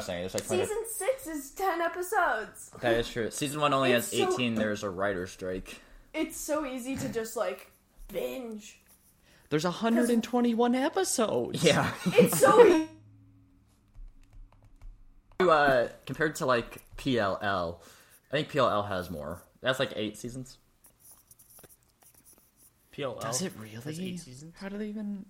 was saying. There's like quite a- Season six is ten episodes. that is true. Season one only It's has so- 18. There's a writer strike. It's so easy to just like binge. There's 121 episodes. Yeah. It's so easy. uh, compared to like PLL, I think PLL has more. That's like eight seasons. PLL. Does it really? eight seasons. How do they even?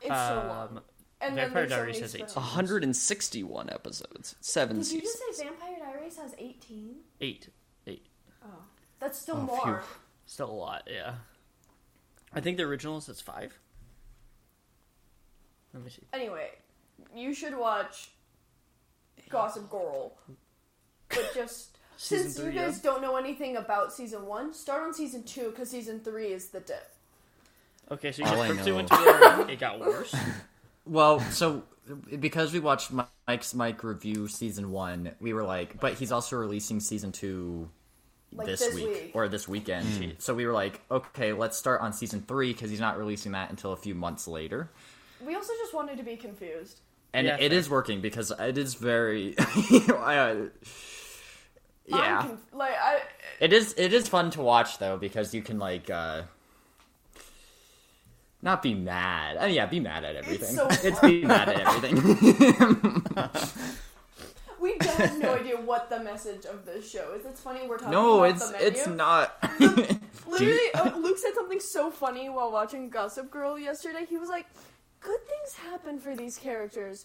It's so long. And Vampire then there's so Diaries has eight spin-offs. 161 episodes, seven Did you seasons. just say Vampire Diaries has eighteen? eight. Eight. Oh. That's still Oh, more. phew. Still a lot, yeah. I think the original says five. Let me see. Anyway, you should watch Gossip Girl. But just Season since you guys yeah. don't know anything about season one, start on season two because season three is the dip. Okay, so you All just I quickly know- went to where it got worse. Well, so because we watched Mike's Mike review season one, we were like, but he's also releasing season two Like this, this week, week. or this weekend. So we were like, okay, let's start on season three because he's not releasing that until a few months later. We also just wanted to be confused. And Yeah, it fair. is working because it is very, uh, yeah. I'm conf- like I. It is it is fun to watch though because you can like uh not be mad. Uh, yeah, be mad at everything. It's, so It's, be mad at everything. We have no idea what the message of this show is. It's funny we're talking no, about it's the menu. it's not. Literally, uh, Luke said something so funny while watching Gossip Girl yesterday. He was like, "Good things happen for these characters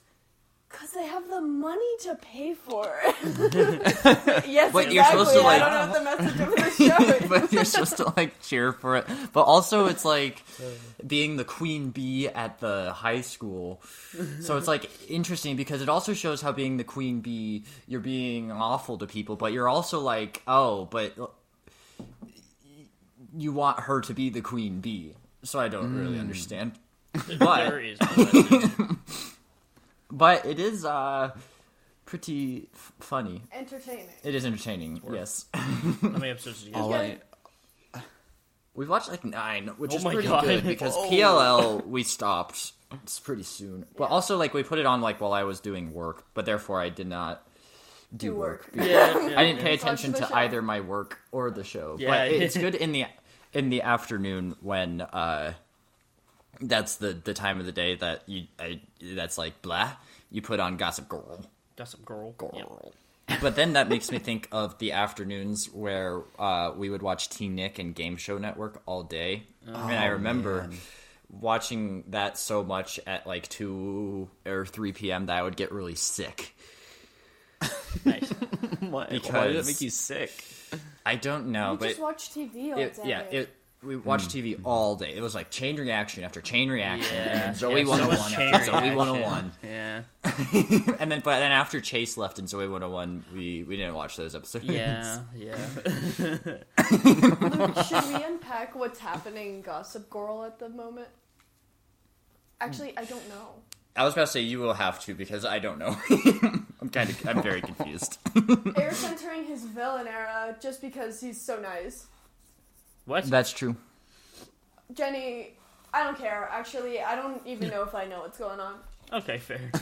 because they have the money to pay for it." yes, But exactly. you're supposed to, like- I don't know what the message of the show is. but you're supposed to like cheer for it. But also it's like being the queen bee at the high school. So it's like interesting because it also shows how being the queen bee, you're being awful to people, but you're also like, oh, but you want her to be the queen bee. So I don't really mm. understand. there But is no message. But it is uh pretty f- funny. Entertaining. It is entertaining. Yes. How many episodes did you guys All watch? I, We've watched like nine, which Oh is my pretty God. good because Oh. PLL we stopped. It's pretty soon, but also like we put it on like while I was doing work, but therefore I did not do, Do work. work. Yeah, yeah, I didn't pay attention Watch to show. either my work or the show. Yeah. But it's good in the in the afternoon when uh that's the the time of the day that you I, that's like blah. You put on Gossip Girl. Gossip Girl. Girl. But then that makes me think of the afternoons where uh, we would watch Teen Nick and Game Show Network all day. and I remember man. watching that so much at like 2 or 3 p.m. that I would get really sick. Nice. why, why did it make you sick? I don't know, We but just watch TV all it, day. yeah, it, we watched hmm. TV all day. It was like chain reaction after chain reaction. and Yeah, then Zoe yeah, so oh much 101 chain after Zoe 101. Yeah. and then but then after Chase left and Zoe 101, we, we didn't watch those episodes. Yeah. Yeah. Luke, should we unpack what's happening in Gossip Girl at the moment? Actually, I don't know. I was about to say you will have to because I don't know. I'm kind of I'm very confused. Eric's entering his villain era just because he's so nice. What? That's true. Jenny, I don't care. Actually, I don't even know if I know what's going on. Okay, fair.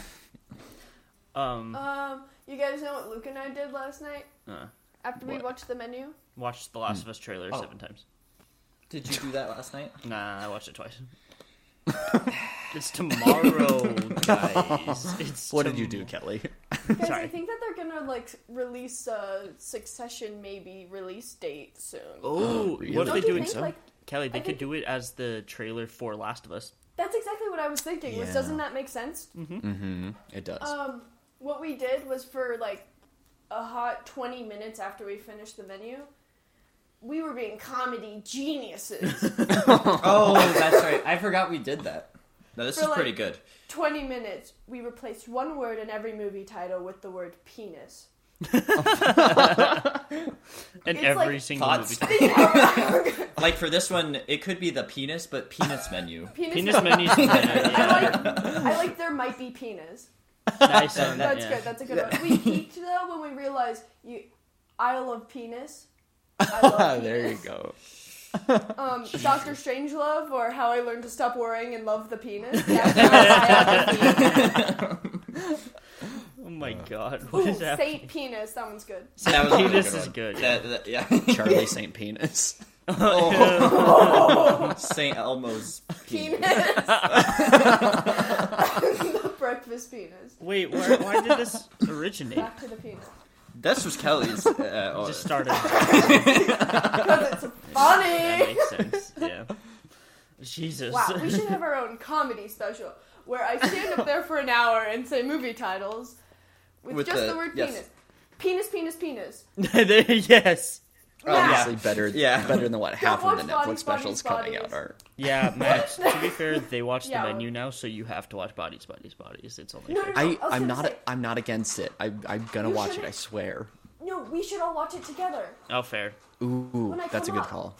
Um, Um, you guys know what Luke and I did last night uh, after we what? watched the menu? watched The Last of Us trailer Oh. seven times. Did you do that last night? Nah, I watched it twice. it's tomorrow, guys. It's What did you do, Kelly? Guys, I think that they're gonna like release a Succession maybe release date soon. Oh, Really? what Don't are they doing? think, So, like- Kelly, they I could think- do it as the trailer for Last of Us. That's exactly what I was thinking. Which Yeah. doesn't that make sense? Mm-hmm. It does. Um, what we did was for like a hot 20 minutes after we finished the menu, we were being comedy geniuses. Oh, that's right. I forgot we did that. No, this For, is like- pretty good. 20 minutes, we replaced one word in every movie title with the word penis. In It's every like single thoughts. movie. Like for this one, it could be the penis, but penis menu. Penis, Penis menus. I yeah. like, I like there might be penis. Nice one. That's yeah. good. That's a good one. We peaked though when we realized you. I love penis. I love there you go. Um, Doctor Strangelove or How I Learned to Stop Worrying and Love the Penis. That's how I love the penis. Oh my god. What Ooh, is happening? Saint Penis. That one's good. That was Penis good is one. good. That- that- yeah. Charlie St. Penis. Oh. St. Elmo's Penis. the breakfast penis. Wait, where, why did this originate? Back to the penis. This was Kelly's. Uh, oh, Just started. Because it's That funny. makes sense. Yeah. Jesus. Wow, we should have our own comedy special where I stand up there for an hour and say movie titles with, With just the- the, word yes. penis. Penis, penis, penis. Yes. Obviously better Yeah. better than what half of the Netflix Bodies, specials Bodies, coming out are. Yeah, Matt. to be fair, they watch Yeah. the menu now, so you have to watch Bodies, Bodies, Bodies. It's only No, fair. no, I, I I'm not say- I'm not against it. I, I'm gonna watch it. shouldn't- I swear. No, we should all watch it together. Oh, fair. Ooh, that's a good up. call.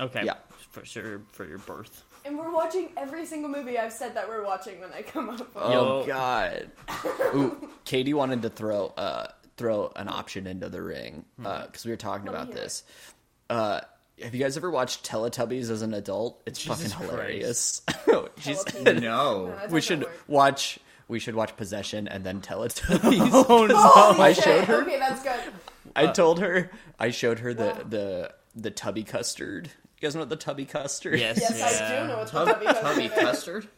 Okay. Yeah. For sure, for your birth. And we're watching every single movie I've said that we're watching when I come up. Oh Yo. God. Ooh, Katie wanted to throw uh throw an option into the ring hmm. uh, because we were talking Let about this. Uh, have you guys ever watched Teletubbies as an adult? It's Jesus fucking hilarious. She no. No, we should watch. We should watch Possession and then Teletubbies. Oh no! Holy I showed her. Okay, that's good. I uh. told her. I showed her the Wow. the the tubby custard. You guys know what the tubby custard? Yes. Yes, yeah. I do know what the tubby custard tubby custard?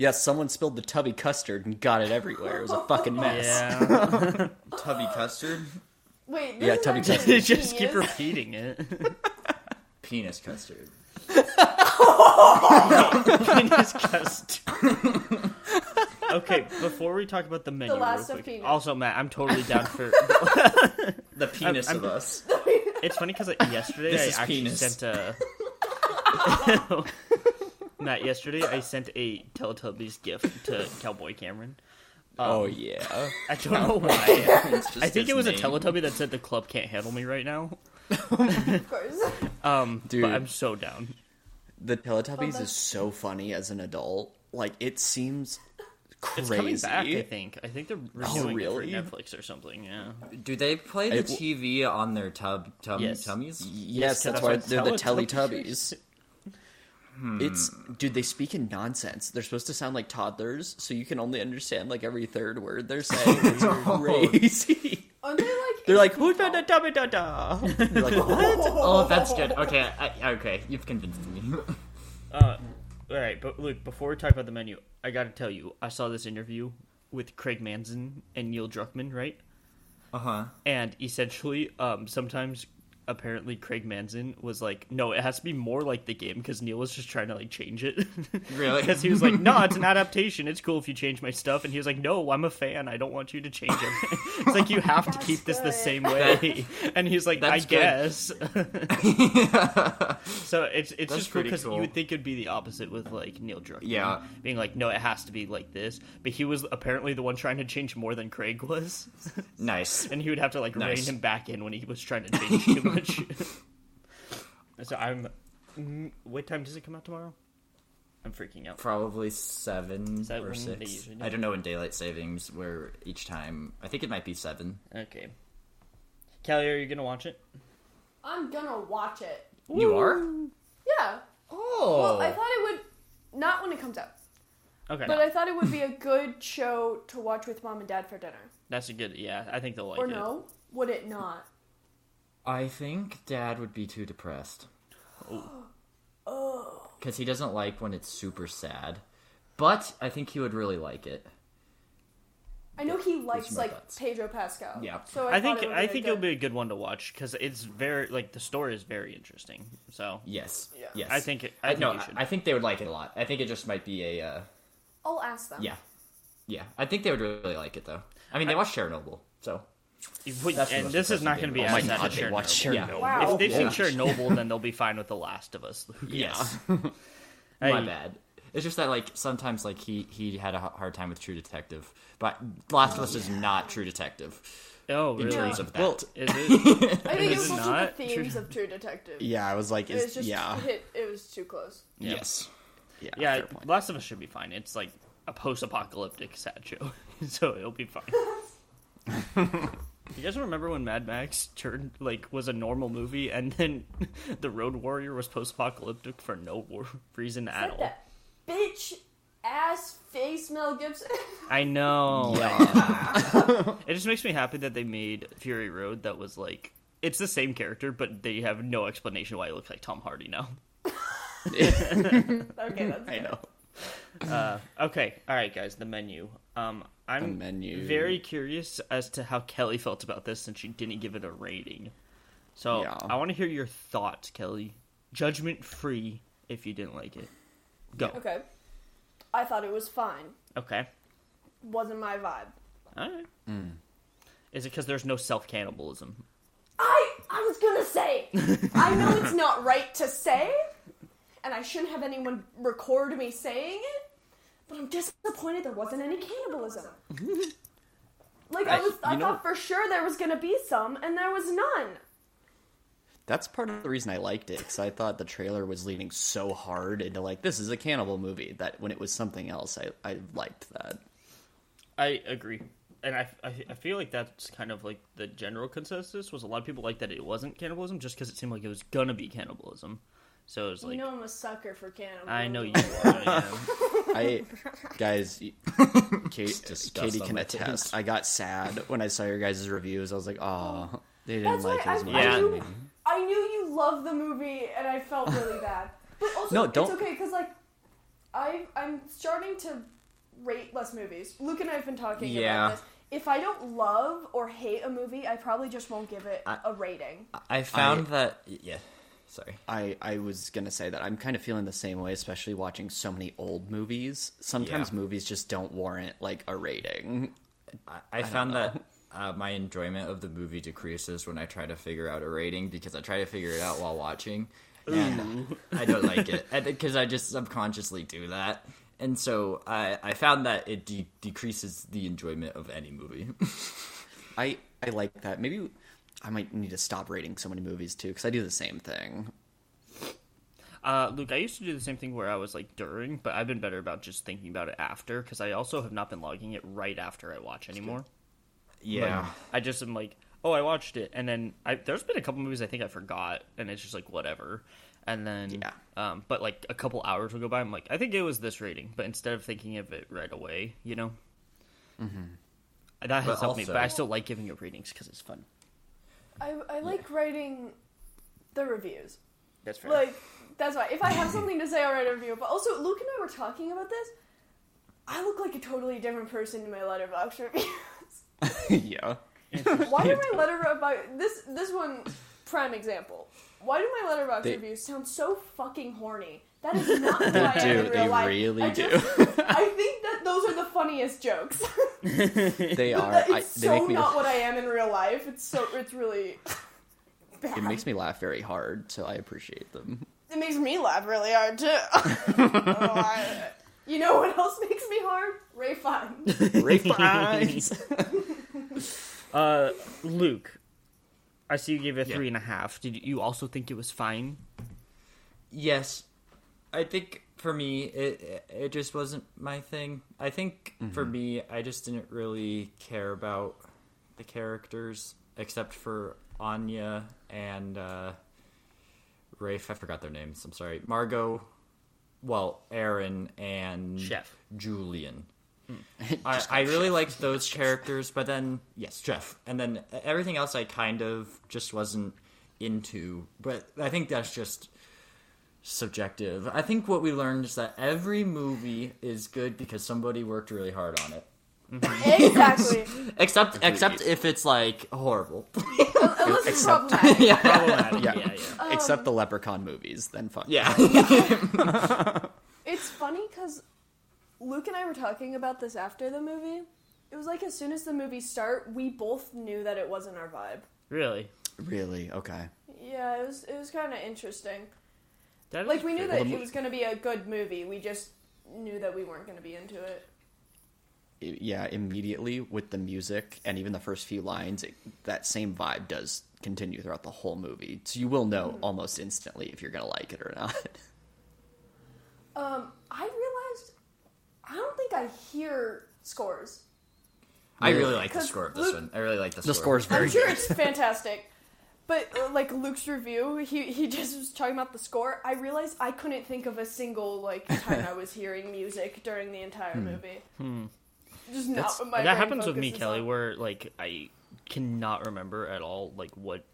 Yes, someone spilled the tubby custard and got it everywhere. It was a fucking mess. Yeah. Tubby custard? Wait, this Yeah, is tubby actually custard. Just keep repeating it. Penis custard. Penis custard. okay, before we talk about the menu, real last of quick. penis. Also, Matt, I'm totally down for. The penis I'm- of us. It's funny because yesterday This I actually penis. sent a. Matt, yesterday I sent a Teletubbies gift to Cowboy Cameron. Oh yeah. I don't know why. It's just I think it was a name. Teletubby that said the club can't handle me right now. Of course. Um, Dude. but I'm so down. The Teletubbies Oh, is so funny as an adult. Like it seems crazy. It's coming back, I think. I think they're renewing really? it for Netflix or something. Yeah. Do they play the It- TV on their tub, tum, Yes. tummies? Yes, Yes, that's 'cause why they're why the Teletubbies. Teletubbies. It's dude, they speak in nonsense. They're supposed to sound like toddlers, so you can only understand like every third word they're saying. It's crazy. Aren't they like? They're like eight who feet da tall? da da da da. You're like what? Oh, that's good. Okay, I, okay, you've convinced me. Uh, all right, but look, before we talk about the menu, I got to tell you, I saw this interview with Craig Mazin and Neil Druckmann, right? Uh huh. And essentially, um, sometimes apparently Craig Mazin was like, "No, it has to be more like the game," because Neil was just trying to like change it. Really? Because he was like, "No, it's an adaptation. It's cool if you change my stuff." And he was like, "No, I'm a fan. I don't want you to change it." it's like you have to That's keep this the same way. and he's like, "I good. guess." so it's it's That's just cool pretty because cool. you would think it'd be the opposite with like Neil Druckmann. Yeah. being like, "No, it has to be like this," but he was apparently the one trying to change more than Craig was, Nice. and he would have to like Nice. rein him back in when he was trying to change too much. so I'm. mm, What time does it come out tomorrow? I'm freaking out. Probably seven or six. usually do I don't know in daylight savings where each time. I think it might be seven. Okay. Callie, are you gonna watch it? I'm gonna watch it. You are? Yeah. Oh. Well, I thought it would not when it comes out, Okay. but I thought it would be a good show to watch with mom and dad for dinner. That's a good. Yeah, I think they'll like or it. Or no? Would it not? I think Dad would be too depressed. Oh. Because he doesn't like when it's super sad. But I think he would really like it. I know he likes like thoughts. Pedro Pascal. Yeah. So I, I think thought it would I a think good- it'll be a good one to watch because it's very like the story is very interesting. So Yes. Yeah. Yes. I think it, I I, think no, you I, should. I think they would like it a lot. I think it just might be a. Uh, I'll ask them. yeah. Yeah. I think they would really like it, though. I mean, they watched Chernobyl, so. Wait, That's the and this is not going to be game. Oh my as sad god, as they watch Chernobyl. Yeah. Wow. If they've Yeah. seen Chernobyl, then they'll be fine with The Last of Us. Yes. Hey, My bad. It's just that, like, sometimes, like, he, he had a hard time with True Detective. But Last of Us is not True Detective Oh, really? in really? terms of that. Well, Is it? I think it Is was it also not? the themes of True Detective. Yeah, I was like, It was just yeah, hit. It was too close. Yeah. Yes. yeah, Yeah, fair. Last of Us should be fine. It's like a post-apocalyptic sad show, so it'll be fine. You guys remember when Mad Max turned like was a normal movie, and then the Road Warrior was post-apocalyptic for no war- reason at Said all? that bitch ass fake Ace Mel Gibson. I know. Yeah. It just makes me happy that they made Fury Road that was like it's the same character, but they have no explanation why he looks like Tom Hardy now. okay, that's I good. know. Uh, okay, all right, guys, the menu. Um, I'm The menu. very curious as to how Kelly felt about this since she didn't give it a rating. So Yeah. I want to hear your thoughts, Kelly. Judgment free if you didn't like it. Go. Okay. I thought it was fine. Okay. Wasn't my vibe. All right. Hmm. Is it because there's no self cannibalism? I I was gonna say. I know it's not right to say, and I shouldn't have anyone record me saying it, but I'm disappointed there wasn't any cannibalism. Mm-hmm. Like I I- was, I know- thought for sure there was gonna be some, and there was none. That's part of the reason I liked it because I thought the trailer was leaning so hard into like this is a cannibal movie that when it was something else, I I liked that. I agree. And I, I, I feel like that's kind of like the general consensus was a lot of people like that it wasn't cannibalism just because it seemed like it was gonna be cannibalism. So it was like you know I'm a sucker for cannibalism. I know you are. yeah. I guys, Kate, Katie can attest. I got sad when I saw your guys' reviews. I was like, oh, they didn't That's like why his I, movie. I, Yeah. knew, I knew you loved the movie, and I felt really bad. But also, No, don't- it's okay because like I I'm starting to rate less movies. Luke and I have been talking Yeah. about this. If I don't love or hate a movie, I probably just won't give it I- a rating. I found that yeah. Sorry. I, I was gonna say that I'm kind of feeling the same way, especially watching so many old movies. Sometimes Yeah. movies just don't warrant like a rating. I, I found that uh, my enjoyment of the movie decreases when I try to figure out a rating because I try to figure it out while watching, and I don't like it because I just subconsciously do that. And so I, I found that it de- decreases the enjoyment of any movie. I I like that. Maybe I might need to stop rating so many movies too because I do the same thing. Uh, Luke, I used to do the same thing where I was like during, but I've been better about just thinking about it after because I also have not been logging it right after I watch anymore. yeah, I just am like, oh, I watched it, and then I, there's been a couple movies I think I forgot, and it's just like whatever. And then, Yeah. um, but like a couple hours will go by, I'm like, I think it was this rating, but instead of thinking of it right away, you know, mm-hmm. that has But helped me. But I still like giving it ratings because it's fun. I I like writing the reviews. That's fair. Like that's why. If I have something to say, I'll write a review. But also, Luke and I were talking about this. I look like a totally different person in my Letterboxd reviews. yeah. Why do my Letterboxd this this one prime example? Why do my Letterboxd They- reviews sound so fucking horny? That is not who I am do, in real they life. really I do. I think that those are the funniest jokes. They are. That I, it's they so make me. not what I am in real life. It's so it's really bad. It makes me laugh very hard, so I appreciate them. It makes me laugh really hard too. Oh, I- you know what else makes me hard? Ralph Fiennes. Ralph Fiennes. uh, Luke, I see you gave it a Yeah. three and a half. Did you also think it was fine? Yes, I think for me it it- just wasn't my thing. I think for me I just didn't really care about the characters except for Anya and uh, Rafe. I forgot their names. I'm sorry. Margot. Well, Erin and Chef. Julian. I, I really liked those characters, but then yes, Jeff, and then everything else I kind of just wasn't into. But I think that's just subjective. I think what we learned is that every movie is good because somebody worked really hard on it. Mm-hmm. exactly. Except except if it's like horrible. Unless it's Except- problematic. yeah. Problematic. Yeah. yeah, yeah. Um, except the Leprechaun movies, then fine. Yeah. It's funny because Luke and I were talking about this after the movie. It was like as soon as the movie start, we both knew that it wasn't our vibe. Really? Really? Okay. Yeah, it was it was kind of interesting. That is Like we knew fair. that it was going to be a good movie. We just knew that we weren't going to be into it. Yeah, immediately with the music and even the first few lines, it, that same vibe does continue throughout the whole movie. So you will know almost instantly if you're gonna like it or not. Um, I realized I don't think I hear scores. I really like the score of this Luke- one. I really like the, The score. score's very I'm sure good. it's fantastic, But uh, like Luke's review, he he just was talking about the score. I realized I couldn't think of a single like time I was hearing music during the entire movie. Just not That's- what my that brain happens with me, focuses Kelly, on. where like I cannot remember at all like what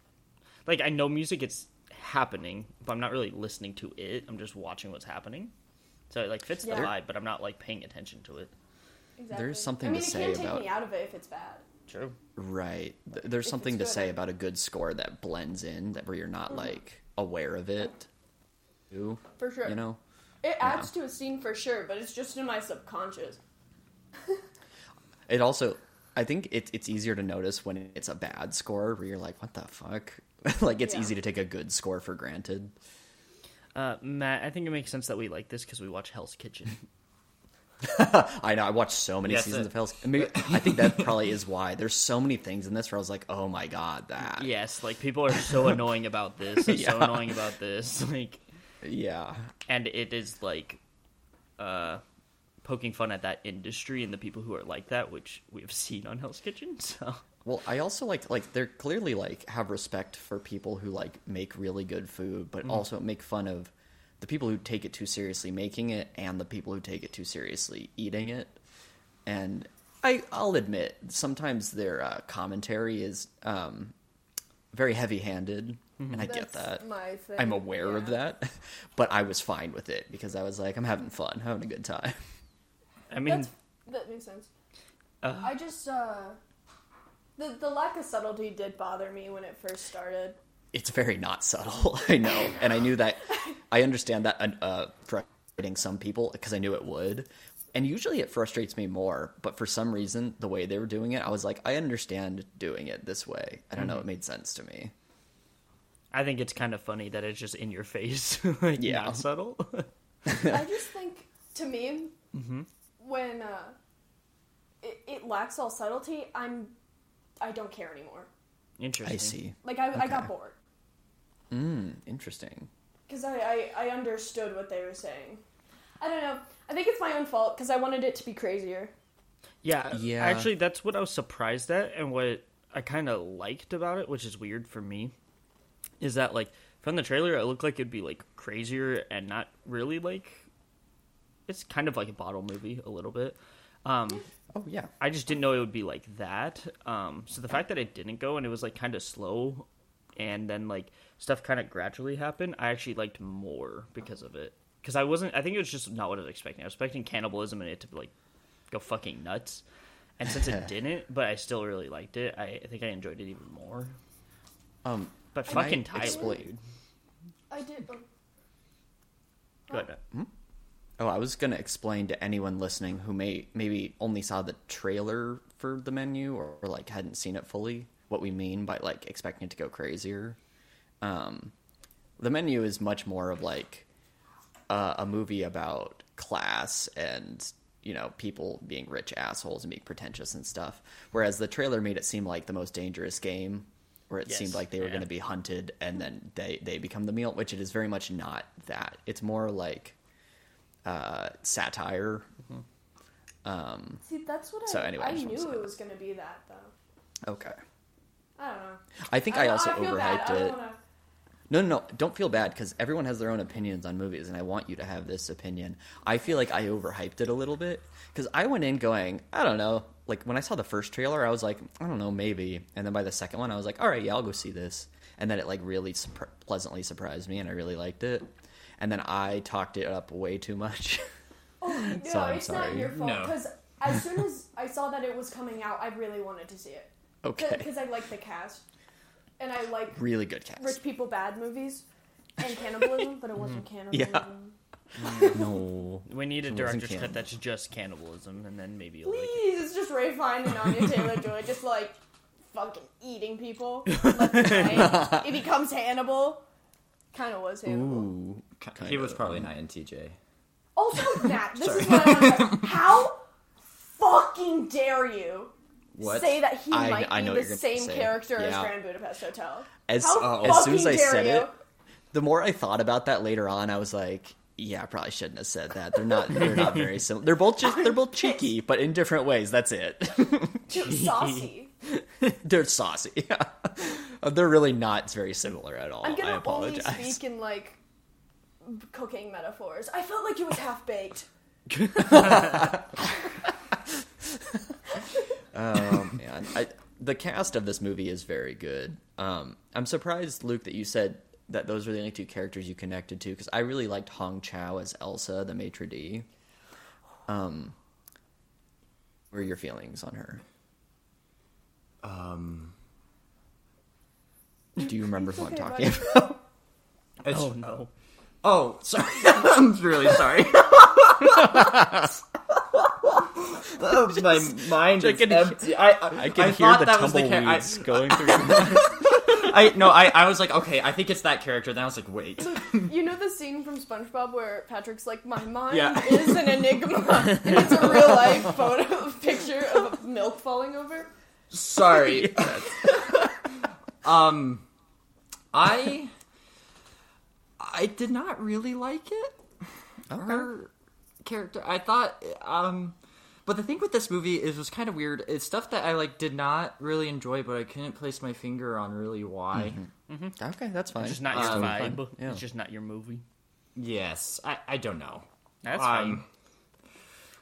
like I know music it's happening, but I'm not really listening to it. I'm just watching what's happening. So it like fits the vibe, but I'm not like paying attention to it. Exactly. There's something I mean, to it say can't take about- me out of it if it's bad. True. Right. Th- There's If something to good, say about a good score that blends in, that where you're not like aware of it. Ooh, For sure. you know. It adds to a scene for sure, but it's just in my subconscious. It also, I think it, it's easier to notice when it's a bad score, where you're like, "What the fuck?" like it's Yeah. easy to take a good score for granted. Uh, Matt, I think it makes sense that we like this because we watch Hell's Kitchen. I know. I watched so many Yes, seasons it- of Hell's. Maybe, I think that probably is why there's so many things in this where I was like, "Oh my god, that." yes, like people are so annoying about this, and so annoying about this, like, Yeah. and it is like, uh, poking fun at that industry and the people who are like that, which we have seen on Hell's Kitchen. So Well, I also like like they're clearly like have respect for people who like make really good food, but also make fun of the people who take it too seriously making it and the people who take it too seriously eating it. And I I'll admit sometimes their uh, commentary is um, very heavy-handed, and I get that. my thing. I'm aware of that, but I was fine with it because I was like, I'm having fun, having a good time. I mean, That's, that makes sense. Uh. I just uh, the the lack of subtlety did bother me when it first started. It's very not subtle. I know, and I knew that. I understand that uh, uh, frustrating some people because I knew it would. And usually it frustrates me more, but for some reason, the way they were doing it, I was like, I understand doing it this way. I don't know, it made sense to me. I think it's kind of funny that it's just in your face, like Yeah. not subtle. I just think, to me, Mm-hmm. when uh, it, it lacks all subtlety, I'm I don't care anymore. Interesting. I see. Like I, I got bored Mm, interesting. because I, I I understood what they were saying. I don't know. I think it's my own fault because I wanted it to be crazier. Yeah, Yeah. Actually, that's what I was surprised at, and what I kind of liked about it, which is weird for me, is that like from the trailer, it looked like it'd be like crazier and not really like. It's kind of like a bottle movie a little bit. Um, Oh yeah. I just didn't know it would be like that. Um, so the fact that it didn't go and it was like kind of slow, and then like stuff kind of gradually happened, I actually liked more because of it. Because I wasn't, I think it was just not what I was expecting. I was expecting cannibalism and it to like go fucking nuts, and since it didn't, but I still really liked it. I, I think I enjoyed it even more. Um, But Can I fucking Tyler, explain- dude. I did. oh, Go ahead. oh, I was gonna explain to anyone listening who may maybe only saw the trailer for the menu or, or like hadn't seen it fully what we mean by like expecting it to go crazier. Um, the menu is much more of like uh, a movie about class and you know people being rich assholes and being pretentious and stuff. Whereas the trailer made it seem like the most dangerous game, where it Yes, seemed like they were yeah. going to be hunted and then they they become the meal, which it is very much not that. It's more like uh, satire. Um, See, that's what So I. anyway, I I just wanted to knew it was gonna be that though. okay, I don't know. I think I, also I feel overhyped it. wanna... No, no, no. Don't feel bad because everyone has their own opinions on movies, and I want you to have this opinion. I feel like I overhyped it a little bit because I went in going, I don't know. Like when I saw the first trailer, I was like, I don't know, maybe. And then by the second one, I was like, all right, yeah, I'll go see this. And then it like really surpr- pleasantly surprised me, and I really liked it. And then I talked it up way too much. Oh no, So I'm it's not your fault. No. Because as soon as I saw that it was coming out, I really wanted to see it. Okay, Because I like the cast, and I like really good cast. rich people bad movies and cannibalism, but it wasn't. Yeah. cannibalism. no, We need a It wasn't director's cut cannibal. that's just cannibalism, and then maybe you'll like it. Please, it's just Ralph Fiennes and Anya Taylor Joy just like fucking eating people. left and right. it becomes Hannibal. Kind of was Hannibal. ooh, He was probably not in TJ. Also, Matt, this is what I want to. How fucking dare you What? say that he I- might I know be the same say. character as Grand Budapest Hotel? As, How uh, as soon as I dare said you? it, the more I thought about that later on, I was like, yeah, I probably shouldn't have said that. They're not. They're not very similar. They're both just. They're both cheeky, but in different ways. That's it. Too saucy. they're saucy. Yeah. Uh, They're really not very similar at all. I'm gonna only apologize. speak in like cooking metaphors. I felt like it was half baked. Oh man, I, the cast of this movie is very good. Um, I'm surprised, Luke, that you said that those were the only two characters you connected to because I really liked Hong Chau as Elsa, the maitre d. Um, what are your feelings on her? Um, Do you remember who I'm talking about? it's, Oh no. Oh, sorry. I'm really sorry. Oh, my mind I is can- empty. I, I, I can I hear the that was the char- I- tumbleweeds going through. I no, I, I was like, okay, I think it's that character. Then I was like, wait. You know the scene from SpongeBob where Patrick's like, "My mind Yeah. is an enigma," and it's a real life photo picture of milk falling over. Sorry. um, I I did not really like it. Her character, I thought, um, but the thing with this movie is it was kind of weird. It's stuff that I like did not really enjoy, but I couldn't place my finger on really why. okay, that's fine. It's just not your Um, vibe. Yeah. It's just not your movie. Yes, I I don't know. That's Um, fine.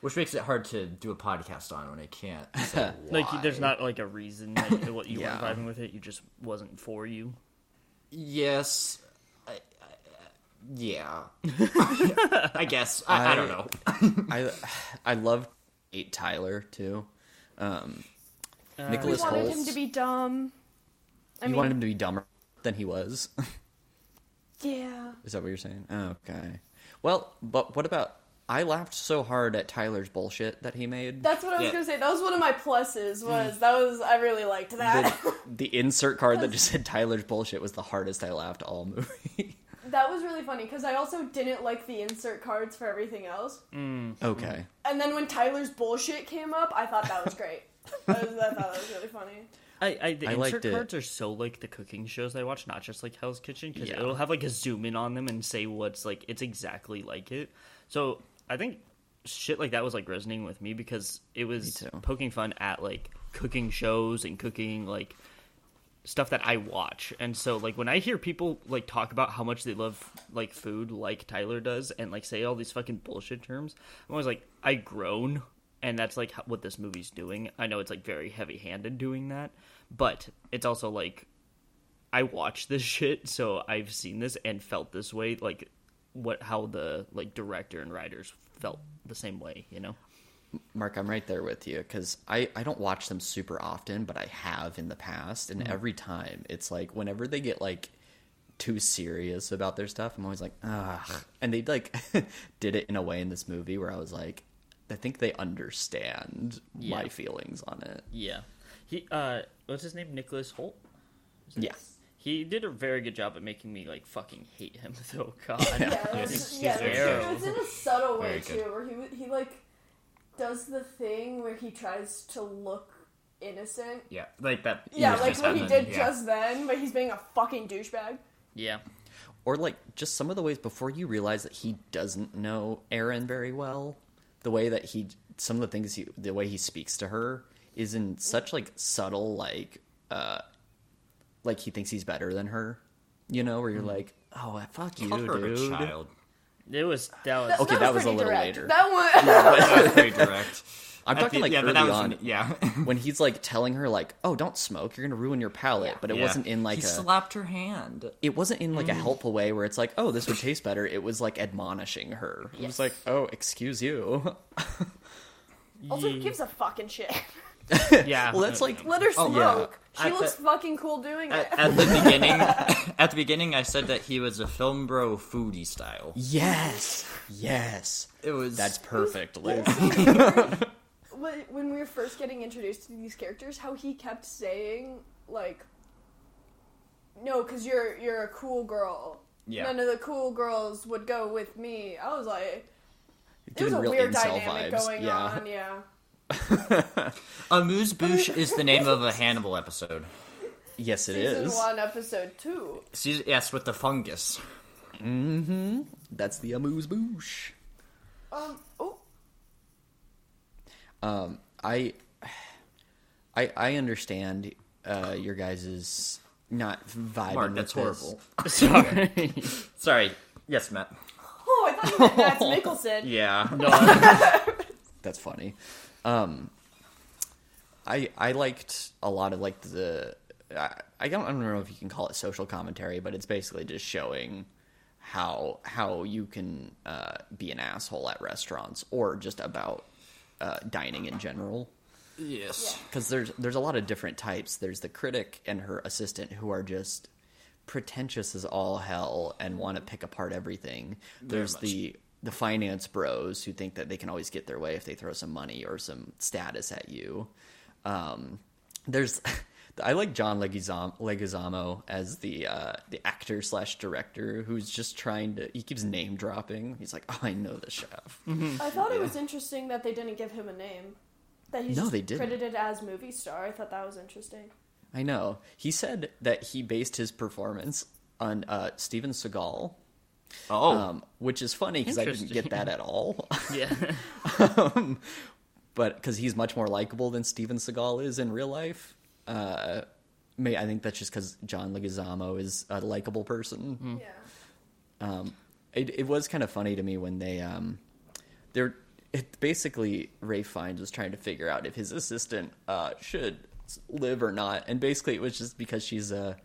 Which makes it hard to do a podcast on when I can't. Say Like there's not like a reason like, what you Yeah. weren't vibing with it. You just wasn't for you. Yes. I, I, yeah. I guess. I, I, don't know. I I love Kate Tyler too. Um, Uh, We Nicholas wanted Hoult. him to be dumb. I you mean, wanted him to be dumber than he was. yeah. Is that what you're saying? Okay. Well, but what about? I laughed so hard at Tyler's bullshit that he made. That's what I was Yeah. gonna say. That was one of my pluses. Was that was I really liked that. the, the insert card that just said Tyler's bullshit was the hardest I laughed all movie. that was really funny because I also didn't like the insert cards for everything else. Mm. okay. And then when Tyler's bullshit came up, I thought that was great. I, was, I thought that was really funny. I, I the I insert liked it. cards are so like the cooking shows I watch, not just like Hell's Kitchen, because Yeah. it'll have like a zoom in on them and say what's like it's exactly like it. So I think shit like that was like resonating with me because it was poking fun at like cooking shows and cooking like stuff that I watch. And so like when I hear people like talk about how much they love like food like Tyler does and like say all these fucking bullshit terms, I'm always like I groan and that's like what this movie's doing. I know it's like very heavy-handed doing that, but it's also like I watch this shit, so I've seen this and felt this way like what how the like director and writers felt the same way, you know. Mark, I'm right there with you because I, I don't watch them super often, but I have in the past. And every time it's like whenever they get like too serious about their stuff, I'm always like, ah. And they like did it in a way in this movie where I was like, I think they understand my feelings on it. Yeah. He uh what's his name? Nicholas Hoult? Yeah. He did a very good job at making me like fucking hate him though. God. Yeah, Yes, it's, he's yeah, very it's, good. it's in a subtle way too, where he he like does the thing where he tries to look innocent. Yeah, like that. Yeah, like what he happened, did yeah. just then, but he's being a fucking douchebag. Yeah. Or like just some of the ways before you realize that he doesn't know Erin very well. The way that he, some of the things he, the way he speaks to her is in such like subtle like, uh, like he thinks he's better than her. You know, where you're like, oh fuck you, Called her a dude. child. It was that was That, Okay, that was a little direct. later. That one. That was very direct. I'm At talking the- like yeah, but early that was on when- yeah. when he's like telling her like, oh, don't smoke, you're gonna ruin your palate. Yeah. But it Yeah. wasn't in like he a. slapped her hand. it wasn't in like a mm. helpful way where it's like, oh, this would taste better. It was like admonishing her. It was like, oh, excuse you. also, who gives a fucking shit? yeah. well, that's like Let her Oh, smoke. yeah. She At looks the- fucking cool doing it. At, at the beginning, at the beginning, I said that he was a film bro foodie style. yes, yes. It was That's perfect, Luke. when when we were first getting introduced to these characters, how he kept saying like, "No, because you're you're a cool girl. Yeah. None of the cool girls would go with me." I was like, "There's Giving a real weird dynamic vibes. going yeah. on." Yeah. Amuse bouche is the name of a Hannibal episode. Yes, it Season is. one, episode two. Season, yes, with the fungus. Mhm. That's the amuse bouche. Um. Oh. Um, I, I, I understand uh, your guys's not vibing. Mark, with that's this. horrible. Sorry. Sorry. Yes, Matt. Oh, I thought you meant Mads Mikkelsen. Yeah. no, That's funny. Um, I I liked a lot of like the I, I don't I don't know if you can call it social commentary, but it's basically just showing how how you can uh, be an asshole at restaurants or just about uh, dining in general. Yes. Because there's there's a lot of different types. There's the critic and her assistant who are just pretentious as all hell and want to pick apart everything. There's the the finance bros who think that they can always get their way if they throw some money or some status at you. Um, there's I like John Leguizamo, Leguizamo as the uh, the actor slash director who's just trying to. He keeps name dropping. He's like, "Oh, I know the chef." I thought it was interesting that they didn't give him a name. That he's No, they didn't. credited as movie star. I thought that was interesting. I know. He said that he based his performance on uh, Steven Seagal, Oh. um, which is funny because I didn't get that at all. yeah. um, but because he's much more likable than Steven Seagal is in real life. Uh, may I think that's just because John Leguizamo is a likable person. Yeah. Um, it, it was kind of funny to me when they um, they're it basically Ralph Fiennes was trying to figure out if his assistant uh, should live or not, and basically it was just because she's a.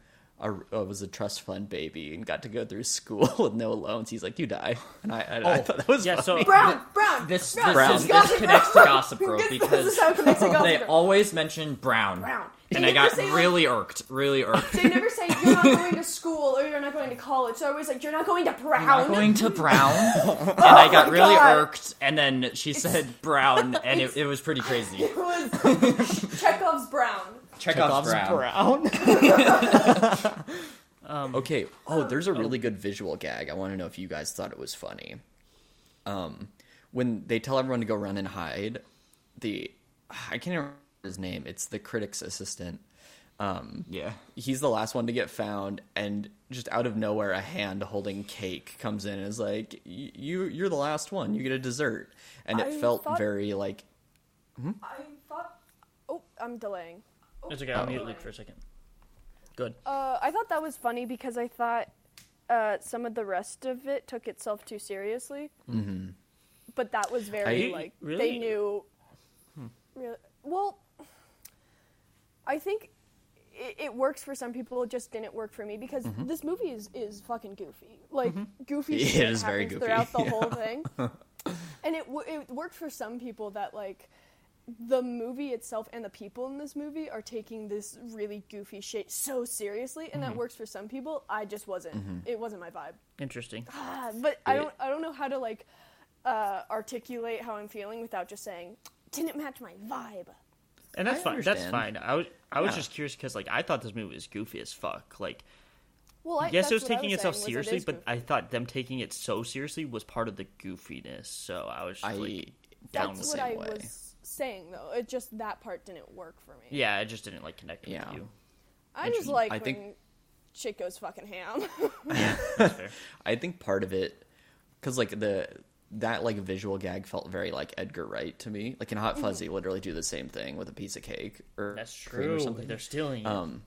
A, uh, was a trust fund baby and got to go through school with no loans. He's like, "You die," and I, I, I thought that was Yeah, funny. so Brown, Brown. This Brown. Brown. this, is, this connects to Gossip Girl because is how it connects to Gossip they always mention Brown. Brown. And I got say, like- really irked, really irked. They never say you're not going to school or you're not going to college. So I was like you're not going to Brown. I'm going to Brown, and I got really God. irked. And then she said Brown, and it, it was pretty crazy. It was Chekhov's Brown. Chekhov's Brown. Okay. Oh, there's a really good visual gag. I want to know if you guys thought it was funny. Um, when they tell everyone to go run and hide, the I can't remember his name. It's the critic's assistant. Um, Yeah. he's the last one to get found, and just out of nowhere, a hand holding cake comes in and is like, "Y- "You, you're the last one. You get a dessert." And it I felt thought- very like I thought. Oh, I'm delaying. It's okay. I'll mute Luke for a second. Good. Uh, I thought that was funny because I thought uh, some of the rest of it took itself too seriously. Mm-hmm. But that was very I- like Really? they knew. Really, well, I think it, it works for some people. It just didn't work for me because this movie is is fucking goofy. Like goofy It shit is very happens goofy, throughout the yeah. whole thing. and it it worked for some people that like the movie itself and the people in this movie are taking this really goofy shit so seriously and that works for some people i just wasn't it wasn't my vibe Interesting. Ah, but i don't i don't know how to like uh, articulate how i'm feeling without just saying didn't match my vibe And that's I fine. That's fine. I was I was Yeah. just curious because like I thought this movie was goofy as fuck. Like well I, yes, it was that's what I taking itself saying, was it seriously, but. I thought them taking it so seriously was part of the goofiness. So I was just I like down that's with what same i way. was saying though it just that part didn't work for me Yeah, it just didn't like connect Yeah. with you. i just like I when think- shit goes fucking ham That's fair. I think part of it, because like the that like visual gag felt very like Edgar Wright to me. Like in Hot Fuzzy, literally do the same thing with a piece of cake or That's cream true. or something. They're stealing it. Um,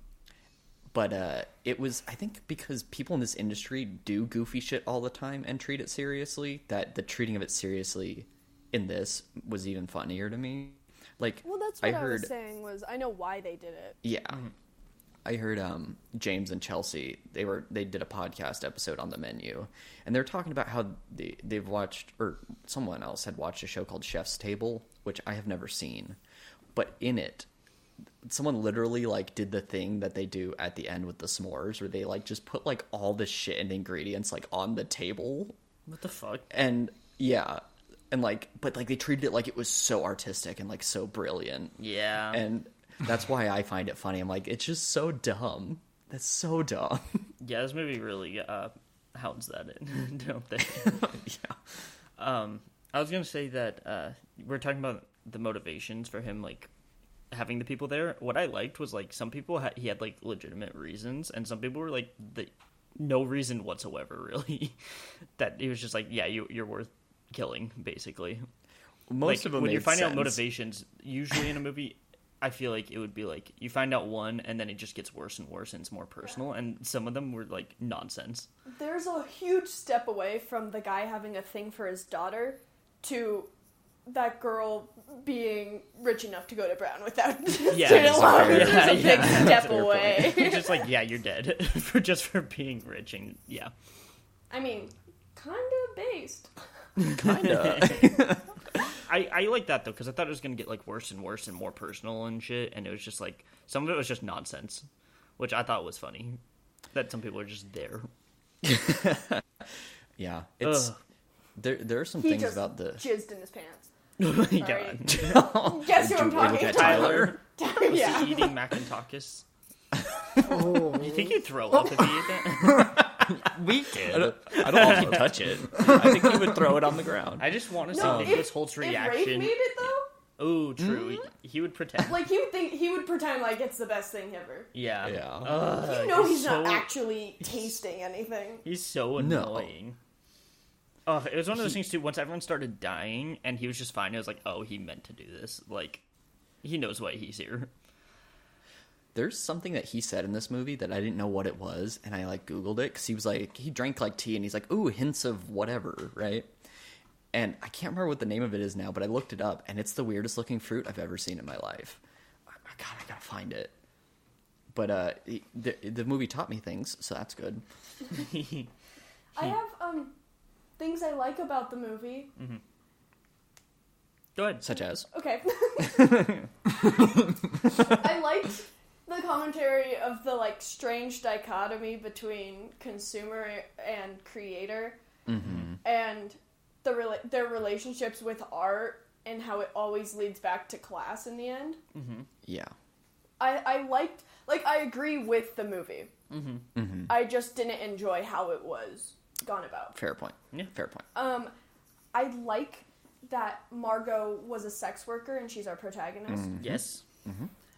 but uh, it was I think because people in this industry do goofy shit all the time and treat it seriously. That the treating of it seriously in this was even funnier to me. Like well that's I what I, heard, was saying was i know why they did it yeah. I heard um, James and Chelsea. They were they did a podcast episode on the menu, and they're talking about how they they've watched or someone else had watched a show called Chef's Table, which I have never seen, but in it, someone literally like did the thing that they do at the end with the s'mores, where they like just put like all the shit and ingredients like on the table, what the fuck? and yeah, and like but like they treated it like it was so artistic and like so brilliant, Yeah. and that's why I find it funny. I'm like, it's just so dumb. That's so dumb. yeah, this movie really uh, hounds that in, don't they? yeah. Um, I was gonna say that uh, we're talking about the motivations for him, like having the people there. What I liked was like some people ha- he had like legitimate reasons, and some people were like the no reason whatsoever, really. that he was just like, yeah, you you're worth killing, basically. Most like, of them when you're made finding out motivations, usually in a movie. I feel like it would be like you find out one and then it just gets worse and worse and it's more personal and some of them were like nonsense. There's a huge step away from the guy having a thing for his daughter to that girl being rich enough to go to Brown without Yeah, student that's loans. fair. There's Yeah, a big yeah, step fair away. It's just like yeah, you're dead for just for being rich and yeah. I mean, kind of based. Kinda. I, I like that though because I thought it was gonna get like worse and worse and more personal and shit, and it was just like some of it was just nonsense, which I thought was funny. That some people are just there. yeah, it's Ugh. there. There are some He things just about the jizzed in his pants. Oh my Sorry. god. Guess who I'm Did you look talking at about? Tyler? Was yeah. he eating Macintakis? Oh. You think you'd throw up if he ate that? We I did. don't, I don't think he'd touch it. I think he would throw it on the ground. I just want to see No, Nicholas if, Hoult's if Rafe reaction. made it though, Oh, true. Hmm? He would pretend. like he would think he would pretend like it's the best thing ever. yeah. Yeah. Ugh, You know he's, not so- actually tasting anything. He's so No. annoying. Oh, it was one of those things too. Once everyone started dying, and he was just fine. It was like, oh, he meant to do this. Like, he knows why he's here. There's something that he said in this movie that I didn't know what it was, and I like Googled it because he was like he drank like tea, and he's like, ooh, hints of whatever, right? And I can't remember what the name of it is now, but I looked it up, and it's the weirdest looking fruit I've ever seen in my life. God, I gotta find it. But uh, the the movie taught me things, so that's good. I have um things I like about the movie. Go ahead. Such as Okay. I liked the commentary of the like strange dichotomy between consumer and creator, mm-hmm. and the rela- their relationships with art and how it always leads back to class in the end. Mm-hmm. yeah, I I liked like I agree with the movie. Mm-hmm. I just didn't enjoy how it was gone about. fair point. Yeah. fair point. Um, I like that Margot was a sex worker and she's our protagonist. Yes.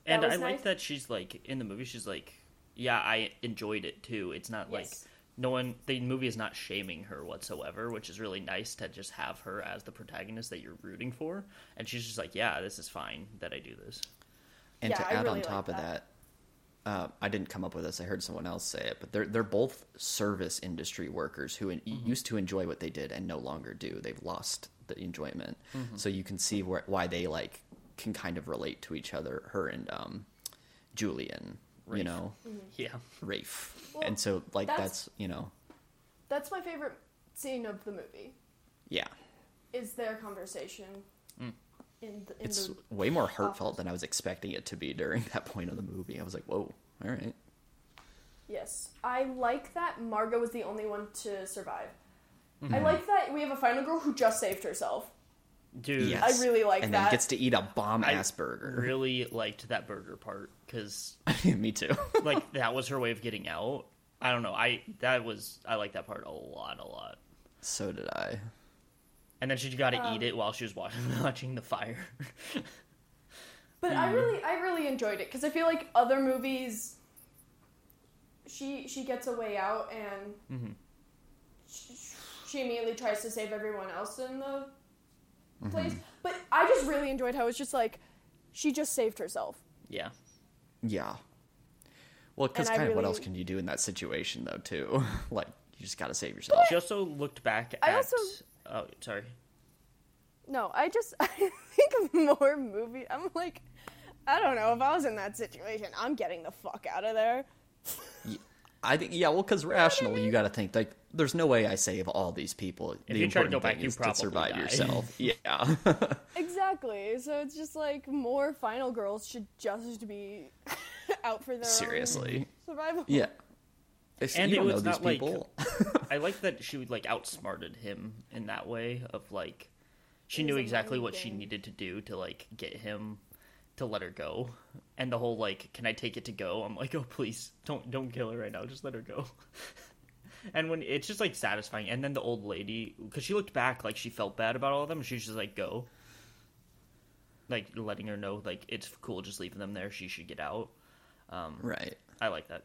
And I was like that she's like in the movie. She's like, yeah, I enjoyed it too. It's not like Yes. no one. The movie is not shaming her whatsoever, which is really nice to just have her as the protagonist that you're rooting for. And she's just like, yeah, this is fine that I do this. And Yeah, to add really on like top of that. that, uh, I didn't come up with this. I heard someone else say it, but they're they're both service industry workers who in, Mm-hmm. used to enjoy what they did and no longer do. They've lost the enjoyment, Mm-hmm. so you can see where, why they like can kind of relate to each other. Her and um, Julian, you Rafe. know, Yeah. Rafe, Well, and so like that's- that's you know, That's my favorite scene of the movie. yeah, Is their conversation in the in it's the way more heartfelt than I was expecting it to be during that point of the movie. I was like, whoa, all right. Yes. I like that Margot was the only one to survive. Mm-hmm. I like that we have a final girl who just saved herself. Dude, Yes. I really like and that. And then gets to eat a bomb I ass burger. really liked that burger part because Me too. like that was her way of getting out. I don't know. I that was I like that part a lot, a lot. so did I. And then she got to Um, eat it while she was watching, watching the fire. But I really I really enjoyed it because I feel like other movies she she gets a way out and she, she immediately tries to save everyone else in the Mm-hmm. place. But I just really enjoyed how it's just like she just saved herself. yeah. Yeah. Well, because And I kind of what else can you do in that situation, though, too? like, you just got to save yourself. She also looked back at. I also- Oh, sorry. No, I just I think of more movie. I'm like, I don't know if I was in that situation, I'm getting the fuck out of there. I think, yeah, well, because rationally, you got to think, like, there's no way I save all these people. the you try to important go back, thing you is to survive die. yourself. Yeah. Exactly. So it's just like more final girls should just be out for their own Seriously. survival. Yeah. If And you it don't know was these not like- I like that she would like outsmarted him in that way of like she It knew exactly what she needed to do to like get him to let her go. And the whole like, can I take it to go? I'm like, oh please, don't don't kill her right now. Just let her go. and when it's just like satisfying. And then the old lady, because she looked back like she felt bad about all of them. She was just like, go. Like letting her know like it's cool, just leaving them there. She should get out. Um, right. I like that.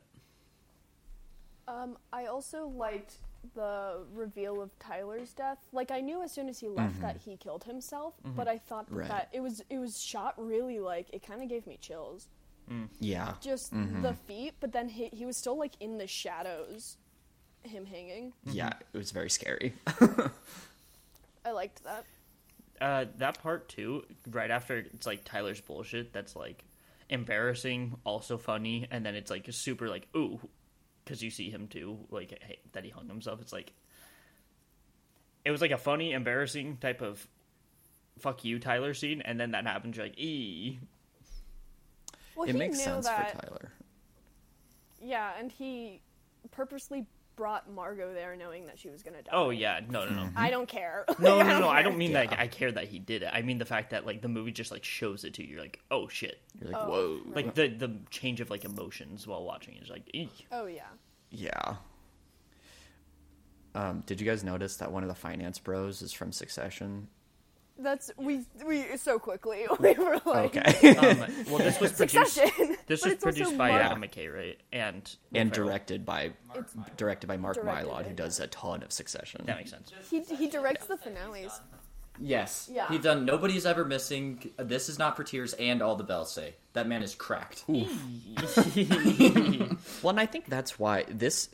Um, I also liked the reveal of Tyler's death. Like I knew as soon as he left mm-hmm. that he killed himself, mm-hmm. but I thought that, Right. that it was it was shot really like it kind of gave me chills. Mm. Yeah. Just mm-hmm. the feet, but then he he was still like in the shadows, him hanging. Yeah, it was very scary. I liked that. Uh, that part too, right after it's like Tyler's bullshit. That's like embarrassing, also funny, and then it's like super like ooh, because you see him too, like hey, that he hung himself. It's like it was like a funny, embarrassing type of fuck you Tyler scene, and then that happens. You're like ee. Well, it he makes knew sense that. for Tyler. Yeah, and he purposely brought Margot there, knowing that she was gonna die. Oh yeah, no no no. I don't care. No, Like, no, don't no. I don't mean Yeah. that I care that he did it. I mean the fact that like the movie just like shows it to you. You're like, oh shit. You're like, Oh, whoa. right. Like the the change of like emotions while watching is like, eek. Oh yeah. Yeah. Um, did you guys notice that one of the finance bros is from Succession? That's we we so quickly we were like Okay. Um, well, this was produced. Succession. This was produced by Mark. Adam McKay, right? And and directed by directed by Mark Directed Mylod, who does a ton of Succession. That makes sense. He he directs the finales. Yes. Yeah. He done Nobody's Ever Missing, This Is Not for Tears, and All the Bells Say. That man is cracked. Well, and I think that's why this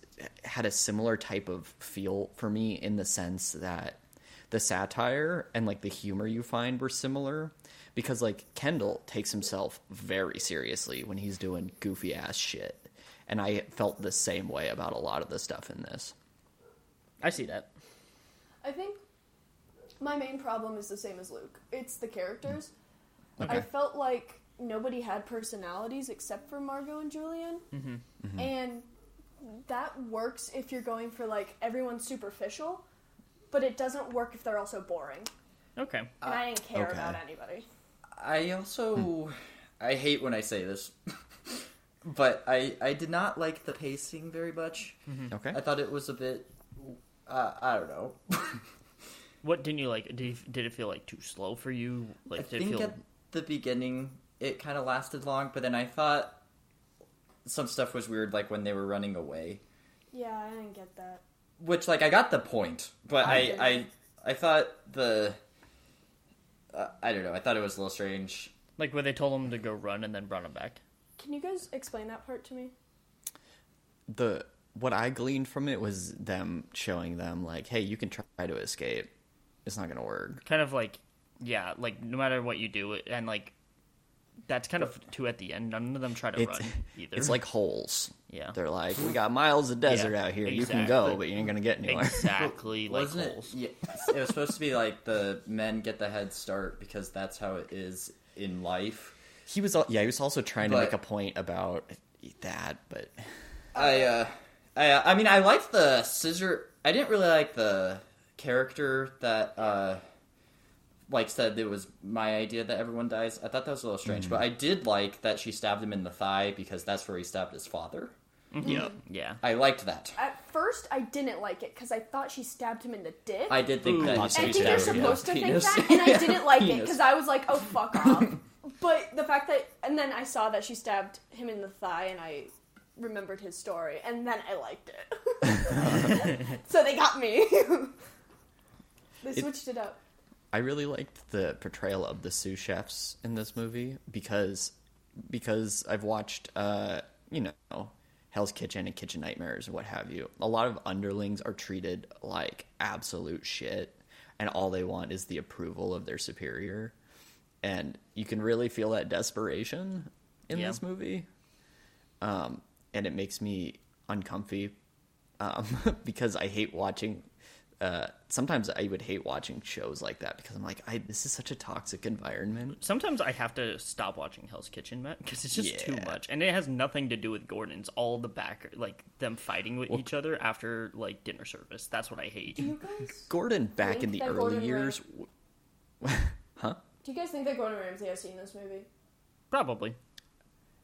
had a similar type of feel for me in the sense that the satire and like the humor you find were similar because like Kendall takes himself very seriously when he's doing goofy ass shit. And I felt the same way about a lot of the stuff in this. I see that. I think my main problem is the same as Luke. It's the characters. Okay. I felt like nobody had personalities except for Margot and Julian. Mm-hmm. And that works if you're going for like everyone's superficial, but it doesn't work if they're also boring. Okay. Uh, and I didn't care okay. about anybody. I also hmm. I hate when I say this, but I I did not like the pacing very much. Mm-hmm. Okay. I thought it was a bit uh, I don't know. What didn't you like? Did you, did it feel like too slow for you? Like I did it think feel? at the beginning it kind of lasted long, but then I thought some stuff was weird, like when they were running away. Yeah, I didn't get that. Which, like, I got the point, but I I. I, I thought the uh, I don't know. I thought it was a little strange. Like where they told him to go run and then brought him back. Can you guys explain that part to me? the what I gleaned from it was them showing them like, hey, you can try to escape. It's not gonna work. Kind of like, yeah, like no matter what you do, and like that's kind of too at the end. None of them try to It's run either. it's like holes. Yeah. They're like, we got miles of desert Yeah, out here. You can go, but you ain't gonna get anywhere. exactly like Wasn't holes. it? Yeah, it was supposed to be like the men get the head start because that's how it is in life. He was, yeah, he was also trying to make a point about that, but I uh, I uh, I mean I liked the scissor. I didn't really like the character that uh, like said it was my idea that everyone dies. I thought that was a little strange, but mm-hmm. I did like that she stabbed him in the thigh because that's where he stabbed his father. Mm-hmm. Yeah, mm-hmm. yeah. I liked that. At first, I didn't like it because I thought she stabbed him in the dick. I did think Ooh. that. I I think you're stabbed him in supposed the to think that, and I didn't like it because I was like, "Oh fuck off." but the fact that, and then I saw that she stabbed him in the thigh, and I remembered his story, and then I liked it. so they got me. they It- switched it up. I really liked the portrayal of the sous chefs in this movie because because I've watched uh you know Hell's Kitchen and Kitchen Nightmares and what have you. A lot of underlings are treated like absolute shit and all they want is the approval of their superior. And you can really feel that desperation in Yeah. this movie. Um and it makes me uncomfy um, because I hate watching. Uh, sometimes I would hate watching shows like that because I'm like, I this is such a toxic environment. Sometimes I have to stop watching Hell's Kitchen, Matt, because it's just too much, and it has nothing to do with Gordon. It's all the back, like them fighting with each other after like dinner service. That's what I hate. Do you guys? Gordon back in the early Gordon years, w- huh? Do you guys think that Gordon Ramsay has seen this movie? Probably.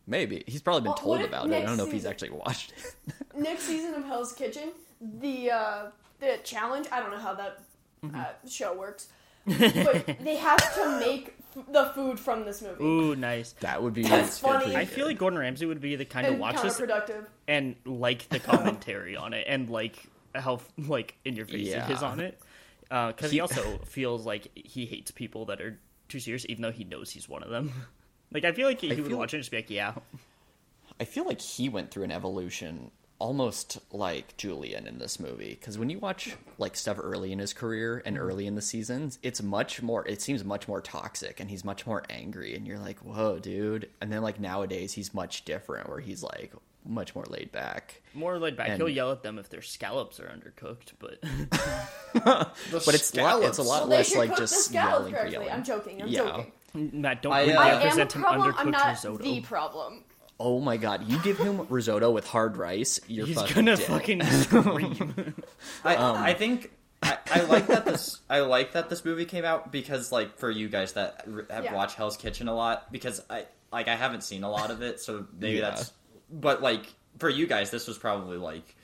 Maybe he's probably been Well, told about it. I don't know if he's actually watched it. Next season of Hell's Kitchen, the uh, the challenge. I don't know how that uh, show works, but they have to make the food from this movie. Ooh, nice. That would be That's funny. I feel like Gordon Ramsay would be the kind to and watch this and like the commentary on it, and like how like in your face Yeah. it is on it. Because he, He- also feels like he hates people that are too serious, even though he knows he's one of them. like I feel like he, I would feel- watch it and just be like, "Yeah, I feel like he went through an evolution almost like Julian in this movie because when you watch like stuff early in his career and early in the seasons, it's much more. It seems much more toxic and he's much more angry, and you're like, "Whoa, dude!" And then like nowadays, he's much different, where he's like much more laid back. more laid back." And- He'll yell at them if their scallops are undercooked, but But it's lot, it's a lot Well, less like just the scallops yelling for yelling. I'm joking. I'm Yeah. joking. Matt, don't I, uh, I am the represent him problem. I'm undercooked not risotto. the problem. Oh my god, you give him risotto with hard rice, you're He's fucking gonna dead. fucking scream. I, Um, I think I, I like that this I like that this movie came out because like for you guys that have Yeah. watched Hell's Kitchen a lot because I like I haven't seen a lot of it so maybe Yeah. that's but like for you guys this was probably like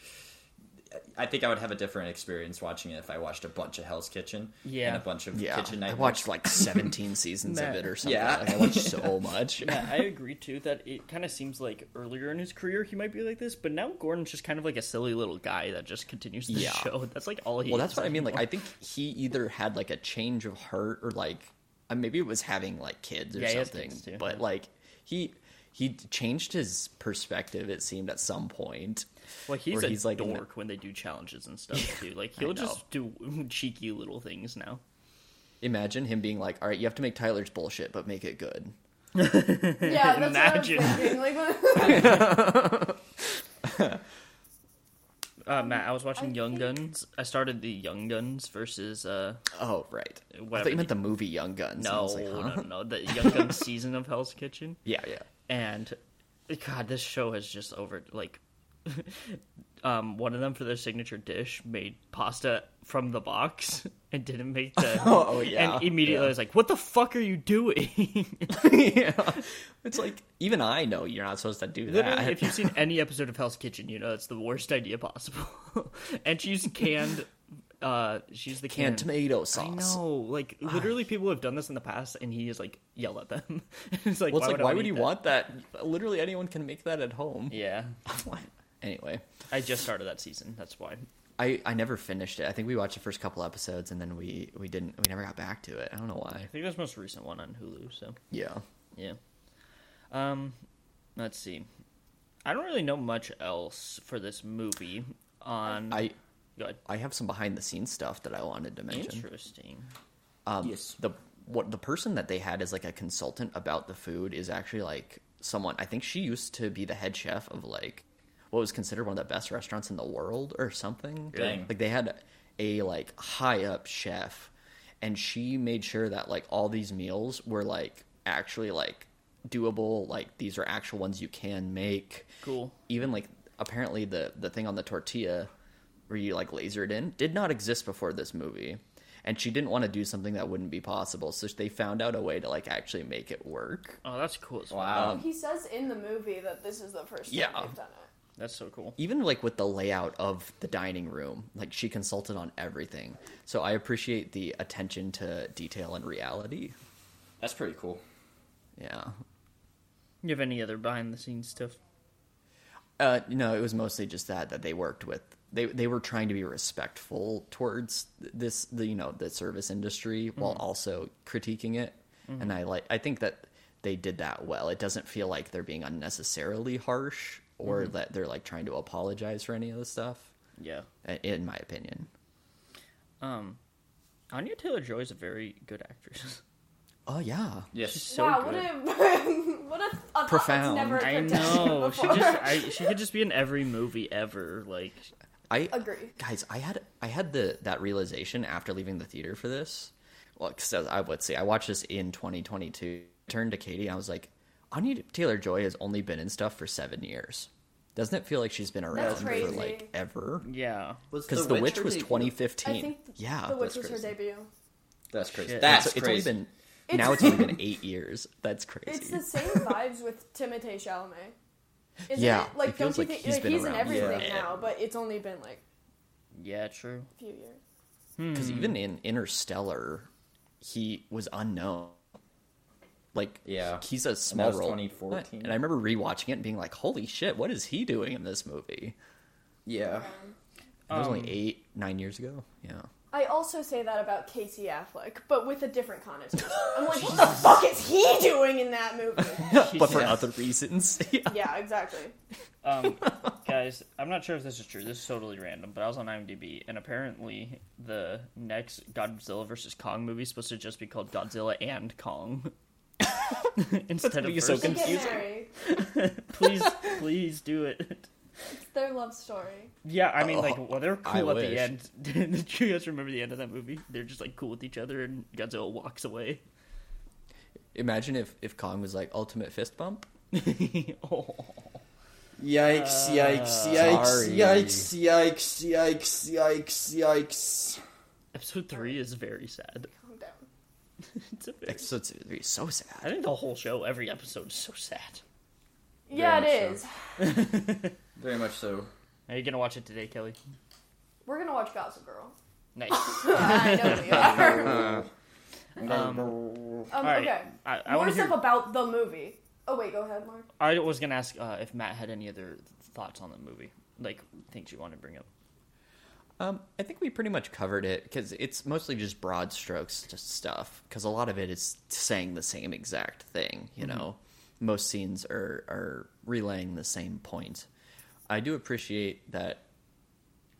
I think I would have a different experience watching it if I watched a bunch of Hell's Kitchen Yeah. and a bunch of Yeah, Kitchen I watched like 17 seasons of it or something. Yeah. Like, I watched so much. yeah, I agree too that it kind of seems like earlier in his career he might be like this, but now Gordon's just kind of like a silly little guy that just continues the Yeah. show. That's like all he. Well, that's what I mean. Like. I think he either had like a change of heart or like uh, maybe it was having like kids or Yeah, something. kids, too. But like he he changed his perspective. It seemed at some point. Well, he's a he's, like, in dork when they do challenges and stuff too. Like he'll just do cheeky little things now. Imagine him being like, "All right, you have to make Tyler's bullshit, but make it good." Yeah, that's Imagine. what I'm. Like, Uh, Matt, I was watching I Young think- Guns. I started the Young Guns versus uh Oh, right. I thought you meant the- the movie Young Guns. no, like, huh? no, no, the Young Guns season of Hell's Kitchen. Yeah, yeah. and god this show has just over like um one of them for their signature dish made pasta from the box and didn't make the Oh, yeah, and immediately yeah. I was like what the fuck are you doing yeah. It's like even I know you're not supposed to do literally that. if you've seen any episode of hell's kitchen you know it's the worst idea possible and she used canned uh she's the canned tomato I sauce. know, like literally, people have done this in the past, and he is like yell at them. it's like, Well, it's like, I why would you want that? Literally, anyone can make that at home. Yeah, Anyway, I just started that season. That's why. I, I never finished it. I think we watched the first couple episodes and then we, we didn't we never got back to it. I don't know why. I think that's the most recent one on Hulu. So Yeah. yeah. Um, let's see. I don't really know much else for this movie. On I Go ahead. I have some behind the scenes stuff that I wanted to mention. Interesting. Um, Yes. The what the person that they had as like a consultant about the food is actually like someone. I think she used to be the head chef of like what was considered one of the best restaurants in the world or something. Dang. Like they had a like high up chef, and she made sure that like all these meals were like actually like doable. Like these are actual ones you can make. Cool. Even like apparently the the thing on the tortilla where you like lasered in did not exist before this movie and she didn't want to do something that wouldn't be possible so they found out a way to like actually make it work Oh, that's cool. As fuck. Wow. he says in the movie that this is the first time Yeah. they've done it. That's so cool. even like with the layout of the dining room like she consulted on everything. So i appreciate the attention to detail and reality. That's pretty cool. yeah. You have any other behind the scenes stuff? uh no it was mostly just that that they worked with they they were trying to be respectful towards this the you know the service industry while also critiquing it. And i like i think that they did that well. It doesn't feel like they're being unnecessarily harsh or that they're like trying to apologize for any of the stuff Yeah. in my opinion Um, Anya Taylor Joy is a very good actress. oh yeah Yes. She's so wow, good. what a what a, a Profound. Never I occurred to me know. She just I, she could just be in every movie ever. Like i Agree. guys i had i had the that realization after leaving the theater for this well 'cause i would say i watched this in 2022 turned to katie and i was like anya taylor joy has only been in stuff for seven years doesn't it feel like she's been around for like ever yeah, because the, witch, her was debut? 2015 I think yeah The Witch that's was her debut. That's crazy. Shit. That's so it's crazy. only been It's- now it's only been eight years that's crazy It's the same vibes with Timothée Chalamet. Isn't Yeah, it? Like, it feels don't you like think he's like, been he's in everything forever. now? But it's only been like yeah, true. a few years. because Hmm. even in interstellar he was unknown like Yeah. he's a that small was role 2014. and i remember rewatching it and being like holy shit what is he doing in this movie Yeah. It was Um, only eight, nine years ago. Yeah. I also say that about Casey Affleck, but with a different connotation. I'm like, what the fuck is he doing in that movie? but for Yeah. other reasons. yeah. yeah, exactly. Um, guys, I'm not sure if this is true. This is totally random, but I was on IMDb, and apparently the next Godzilla versus Kong movie is supposed to just be called Godzilla and Kong. Instead of be so versus. Confusing. please, please do it. It's their love story. Yeah, I mean, like, Oh, well, they're I cool at wish. the end. Did you guys remember the end of that movie? They're just like cool with each other, and Godzilla walks away. Imagine if if Kong was like ultimate fist bump. oh. Yikes! Yikes! Uh, Yikes! sorry. Yikes! Yikes! Yikes! Yikes! Yikes! Episode three is very sad. Calm. It's a very, It's so, it's it's so I think the whole show, every episode, is so sad. Yeah, much it so. is. Very much so. Are you gonna watch it today, Kelly? We're gonna watch Gossip Girl. Nice. I know we are. Um, Um, right. Okay. I, I More want to stuff hear. about the movie. Oh wait, go ahead, Mark. I was gonna ask uh, if Matt had any other thoughts on the movie, like things you want to bring up. Um, I think we pretty much covered it because it's mostly just broad strokes, just stuff. Because a lot of it is saying the same exact thing. You know, most scenes are are relaying the same point. I do appreciate that.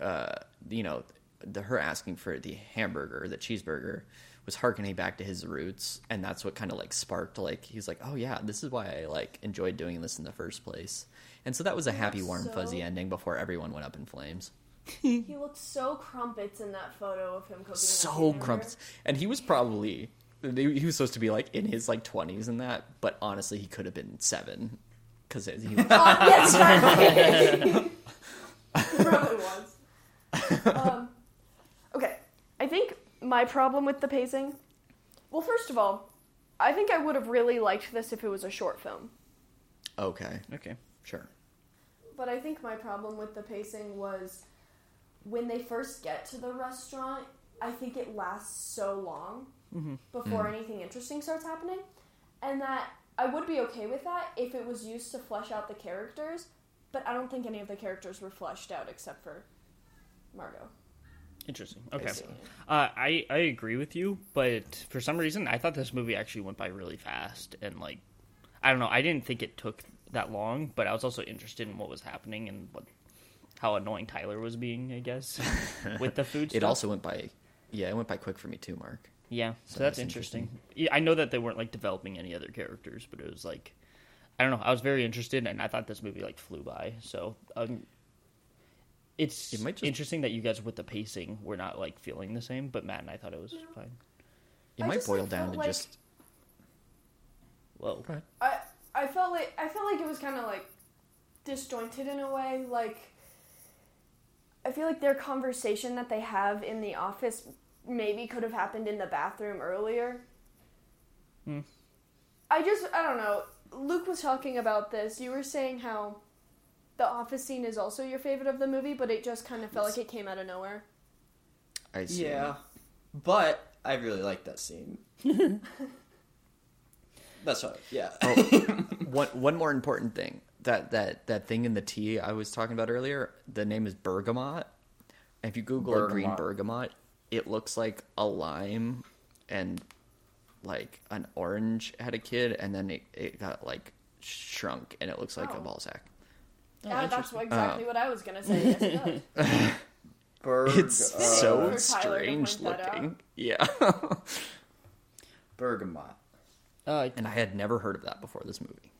Uh, you know, the her asking for the hamburger, the cheeseburger, was harkening back to his roots, and that's what kind of like sparked. Like he's like, oh yeah, this is why I like enjoyed doing this in the first place. And so that was a happy, warm, So- fuzzy ending before everyone went up in flames. He looked so crumpets in that photo of him cooking. so crumpets and he was probably he was supposed to be like in his like 20s and that but honestly he could have been seven because he was Uh, yes, exactly. He probably was. Um, okay, I think my problem with the pacing. Well, first of all, I think I would have really liked this if it was a short film. okay Okay. sure But I think my problem with the pacing was when they first get to the restaurant, I think it lasts so long before anything interesting starts happening. And that I would be okay with that if it was used to flesh out the characters, but I don't think any of the characters were fleshed out except for Margot. Interesting. Okay. Uh, I I agree with you, but for some reason I thought this movie actually went by really fast and like I don't know. I didn't think it took that long, but I was also interested in what was happening and what how annoying Tyler was being. I guess with the food. it stuff. also went by yeah it went by quick for me too mark Yeah, so, So that's that's interesting. Yeah, I know that they weren't like developing any other characters, but it was like I don't know. I was very interested, and I thought this movie like flew by. So um, it's It might just- interesting that you guys with the pacing were not like feeling the same, but Matt and I thought it was fine. it I might boil like, down to like- just Whoa, I I felt like I felt like it was kind of like disjointed in a way. Like I feel like their conversation that they have in the office maybe could have happened in the bathroom earlier. Hmm. I just I don't know. Luke was talking about this. You were saying how the office scene is also your favorite of the movie, but it just kind of felt like it came out of nowhere. i see Yeah, but I really like that scene. That's right. Yeah. oh, one one more important thing that that that thing in the tea i was talking about earlier the name is bergamot if you google a green Bergamot. bergamot it looks like a lime and like an orange had a kid and then it, it got like shrunk and it looks like a Oh. ball sack Oh, yeah, that's interesting. exactly what I was gonna say. Yes, it. Berg, it's uh, so For Tyler to strange point that out. looking yeah bergamot. uh, and i had never heard of that before this movie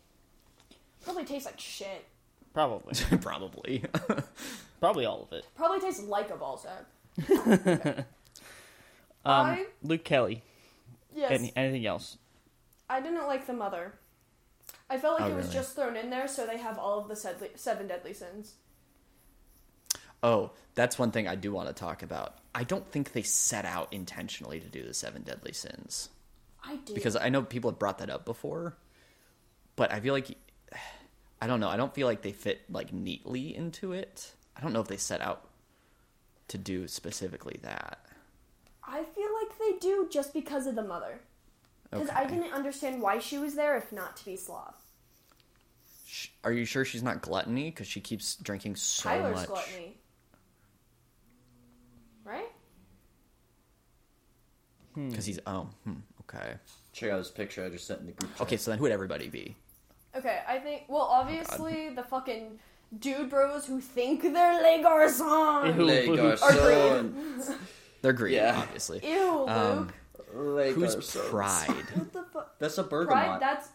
Probably tastes like shit. probably, probably probably all of it. Probably tastes like a ball sack. Um, I Luke Kelly. yes. Any, anything else? I didn't like the mother. I felt like Oh, it was really? just thrown in there so they have all of the sedly, seven deadly sins. Oh, that's one thing I do want to talk about. I don't think they set out intentionally to do the seven deadly sins I did. because I know people have brought that up before, but I feel like I don't know. I don't feel like they fit like neatly into it. I don't know if they set out to do specifically that. I feel like they do just because of the mother. Because okay. I didn't understand why she was there if not to be sloth. Are you sure she's not gluttony? Because she keeps drinking so Tyler's much. gluttony. Right? Hmm. Because he's. Oh, hmm, okay. Check out this picture I just sent in the group. Chat. Okay, so then who would everybody be? Okay, I think. Well, obviously the fucking dude bros who think they're Les Garçons. Who- Les who- Garçons. They're green, Yeah. obviously. Ew, Luke. Um, Les Who's Garçons. Pride? what the fuck? That's a Pride. bergamot. That's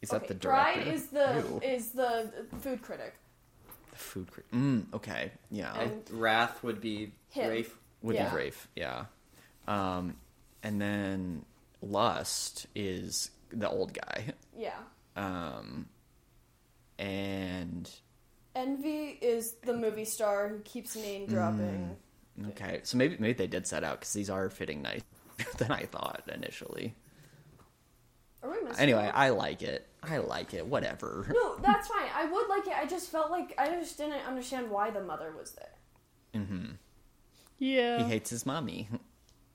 Is that okay, the director? Pride is the Ew. is the food critic. The food. critic. mm, okay, yeah, And- Wrath would be Him. Rafe. would yeah. be Rafe. Yeah, um, and then Lust is the old guy, Yeah. Um, and Envy is the movie star who keeps name dropping. okay, so maybe maybe they did set out because these are fitting nice than I thought initially. Are we? Anyway, one? I like it. I like it. Whatever. no, that's fine. I would like it. I just felt like I just didn't understand why the mother was there. Mm-hmm. Yeah. He hates his mommy.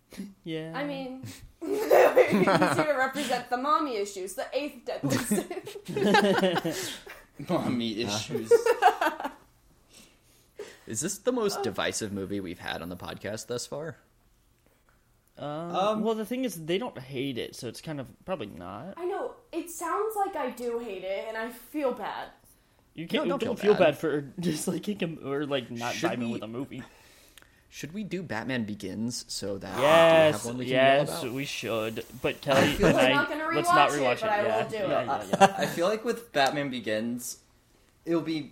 yeah. I mean, he's here to represent the mommy issues, the eighth deadly sin. Mommy issues. Is this the most divisive movie we've had on the podcast thus far? Um, Um, well, the thing is, they don't hate it, so it's kind of probably not. I know it sounds like I do hate it, and I feel bad. You can't. don't don't feel feel bad. bad for disliking him or like not Should vibing we- with a movie. Should we do Batman Begins so that we Yes, have one we can yes, about? we should. But Kelly feel like- I, not gonna let's not rewatch it, rewatch but I will yeah, do yeah, it. yeah, yeah. I feel like with Batman Begins, it'll be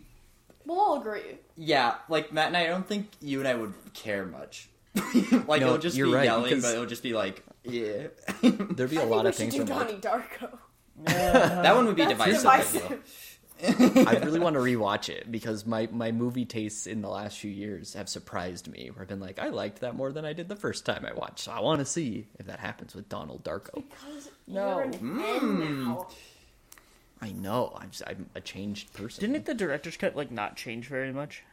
We'll all agree. yeah. Like Matt and I, I don't think you and I would care much. like No, it'll just you're be right, yelling, because- but it'll just be like yeah. There'd be a I lot think of we things do from like, Donnie Darko. that one would be That's divisive. divisive. I really want to rewatch it because my, my movie tastes in the last few years have surprised me. Where I've been like, I liked that more than I did the first time I watched. So I want to see if that happens with Donald Darko. Because No. you're an N now. I know. I'm just, I'm a changed person. Didn't it, the director's cut like not change very much,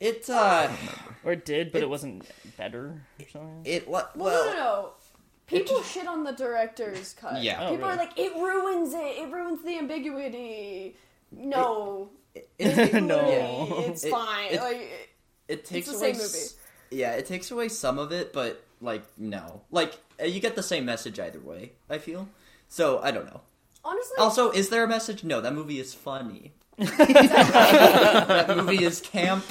It uh, or it did, but it, It- wasn't better or something? it what? Well, Well, no, no, no. People shit on the director's cut. Yeah. Oh, People are like, it ruins it. It ruins the ambiguity. No. it, No. Literally, it's It- fine. it- like, it takes the away. same s- Yeah, it takes away some of it, but like no, like uh, you get the same message either way. I feel so. I don't know. honestly, Also, is there a message? No, that movie is funny. that movie is camp.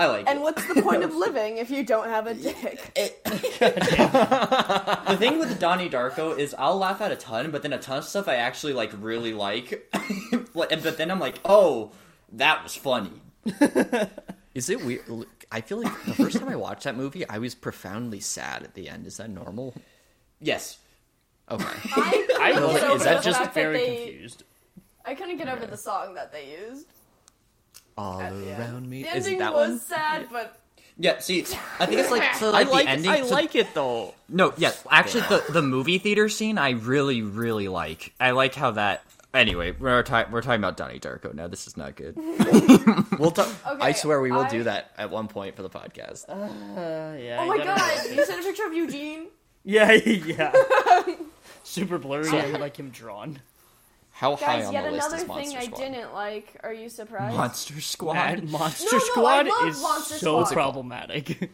I like and it. what's the point of living if you don't have a dick? It- the thing with Donnie Darko is I'll laugh at a ton, but then a ton of stuff I actually like really like. Like, but then I'm like, oh, that was funny. Is it weird? I feel like the first time I watched that movie, I was profoundly sad at the end. Is that normal? Yes. Okay. I couldn't I get was, over is that just fact that very they- confused? I couldn't get over the song that they used. All at the around me. The Is ending that was one? sad, but Yeah. See, I think it's like So I like like the ending. I so- like it though. No, yes. Actually, the the movie theater scene I really really like. I like how that. Anyway, we're ta- we're talking about Donnie Darko now. This is not good. We'll talk. I Okay, swear we will I- do that at one point for the podcast. Uh, yeah. oh I my gotta god, you sent a picture of Eugene. Yeah, yeah. Super blurry and like him drawn. How high Guys, on yet the list another is thing Monster I didn't like. Are you surprised? Monster Squad. And Monster No, no, I Squad love is Monster so Squad. problematic.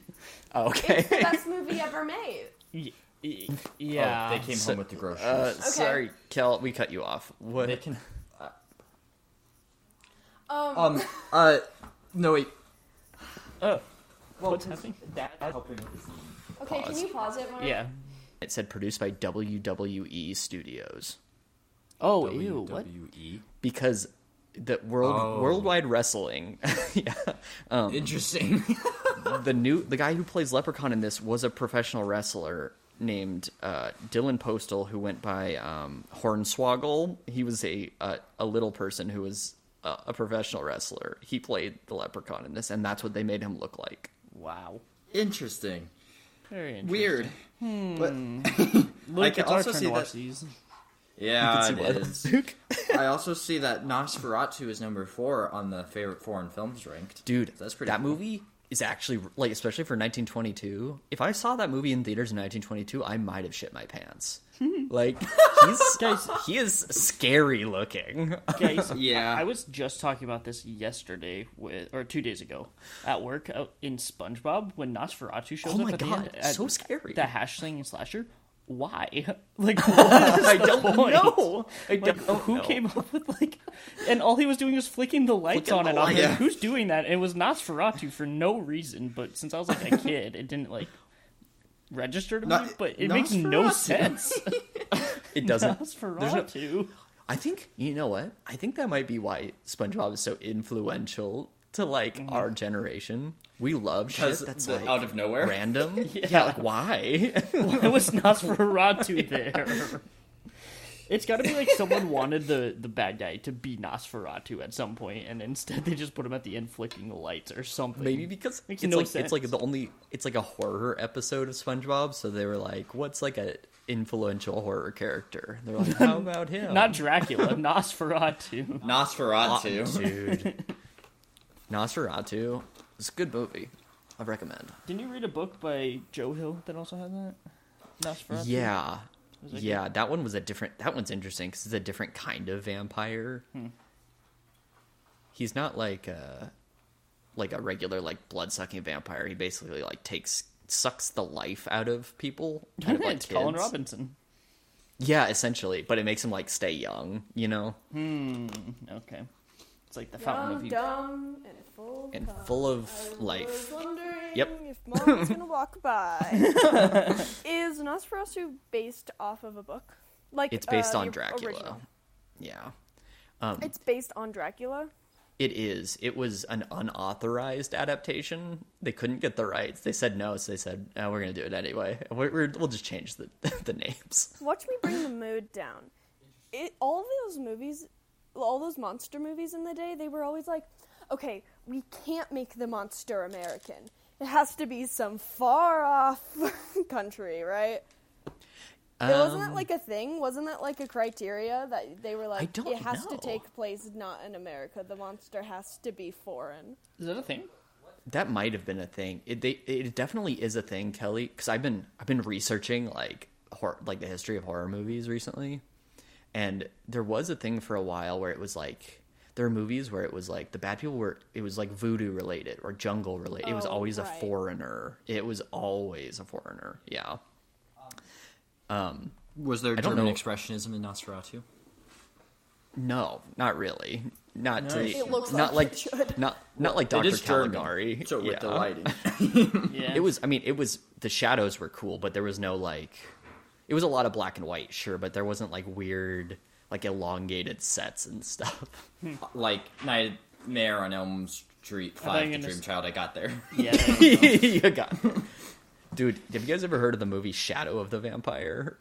Oh, It's okay. the best movie ever made. Y- y- yeah. Oh, they came So- home with the groceries. Uh, Sorry, Kel, we cut you off. What? they can. Um, Um. Uh. No wait. oh, what's happening? Dad's helping with the scene. okay, can pause. you pause it? Mark? Yeah. It said produced by WWE Studios Oh, ew. What? Because the world Oh. worldwide wrestling. yeah. Um, Interesting. the new the guy who plays Leprechaun in this was a professional wrestler named uh, Dylan Postl, who went by um, Hornswoggle. He was a a, a little person who was a, a professional wrestler. He played the Leprechaun in this, and that's what they made him look like. Wow. Interesting. Very interesting. Weird. But Look, I can it's also see watch that- these. Yeah, You it can is. see what- I also see that Nosferatu is number four on the favorite foreign films ranked. Dude, That's pretty That cool. movie is actually like especially for 1922. If I saw that movie in theaters in 1922, I might have shit my pants. like he's Guys. he is scary looking. Guys, Yeah. I was just talking about this yesterday with, or two days ago, at work out in SpongeBob when Nosferatu shows Oh up my at the God, end. At so scary. The hash slinging slasher. Why? Like, what is I the don't point? know. I Like, don't oh, who know. came up with like, and all he was doing was flicking the lights Flicking on the and off. lights. Like, who's doing that? And it was Nosferatu for no reason. But since I was like a kid, it didn't like register to me. But it makes no sense. It doesn't. there's no- Nosferatu. I think you know what? I think that might be why SpongeBob is so influential to like mm-hmm. our generation. We love shit that's the- like out of nowhere. random. yeah. like why? Why was Nosferatu there? It's got to be like someone wanted the the bad guy to be Nosferatu at some point, and instead they just put him at the end flicking the lights or something. Maybe because Makes it's no like sense. it's like the only it's like a horror episode of SpongeBob, so they were like, "What's like a influential horror character?" They're like, "How about him?" not Dracula, Nosferatu. Nosferatu. dude. Nosferatu. It's a good movie. I recommend. Didn't you read a book by Joe Hill that also had that? Nosferatu. Yeah. That Yeah, that one was a different. That one's interesting because it's a different kind of vampire. Hmm. He's not like a like a regular like blood sucking vampire. He basically like takes sucks the life out of people. Kind of like it's Colin. Robinson. Yeah, essentially, but it makes him like stay young. You know, Hmm. Okay. It's like the fountain of youth. dumb, and full of and full of I was life. wondering Yep. if mom was gonna walk by. Is Nosferatu based off of a book? Like It's based uh, on Dracula. original? Yeah. Um, It's based on Dracula. It is. It was an unauthorized adaptation. They couldn't get the rights. They said no, so they said, oh, "We're going to do it anyway. We're, we're, we'll just change the the names." Watch me bring the mood down. It, all of those movies, all those monster movies in the day, they were always like, okay, we can't make the monster American. It has to be some far off country, right? It wasn't that Um, like a thing? Wasn't that like a criteria that they were like, don't it has know. to take place not in America. The monster has to be foreign. Is that a thing? that might have been a thing. It they, it definitely is a thing, Kelly. Because I've been I've been researching like hor- like the history of horror movies recently, and there was a thing for a while where it was like there were movies where it was like the bad people were it was like voodoo related or jungle related. it was Oh, always right. a foreigner. It was always a foreigner. Yeah. Um. Was there I German know. expressionism in Nosferatu? No, not really. Not to Nice. It looks not like like, it should. not not like Doctor is German, Caligari. So with Yeah. the lighting. Yeah. It was. I mean, it was. The shadows were cool, but there was no like. It was a lot of black and white, sure, but there wasn't like weird, like elongated sets and stuff. like Nightmare on Elm Street Five, The gonna Dream s- Child. I got there. Yeah. you got, it. dude. Have you guys ever heard of the movie Shadow of the Vampire?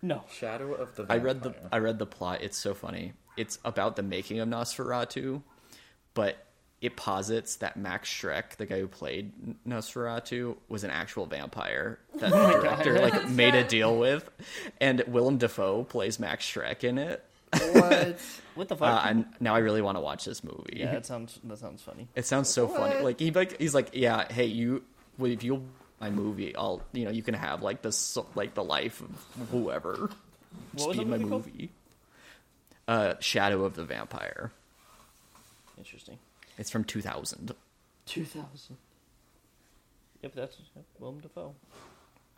No. Shadow of the. I read the I read the plot. It's so funny. It's about the making of Nosferatu, but it posits that Max Schreck, the guy who played Nosferatu, was an actual vampire that the director like made a deal with, and Willem Dafoe plays Max Schreck in it. What? What the Uh, fuck? and now I really want to watch this movie. yeah, that sounds that sounds funny. It sounds so funny. Like he like he's like, yeah, hey, you, well, if you my movie, I'll you know you can have like this like the life of whoever. Just was be in my movie movie. Uh, Shadow of the Vampire. Interesting. It's from 2000. Two thousand. Yep, that's yep, Willem Dafoe.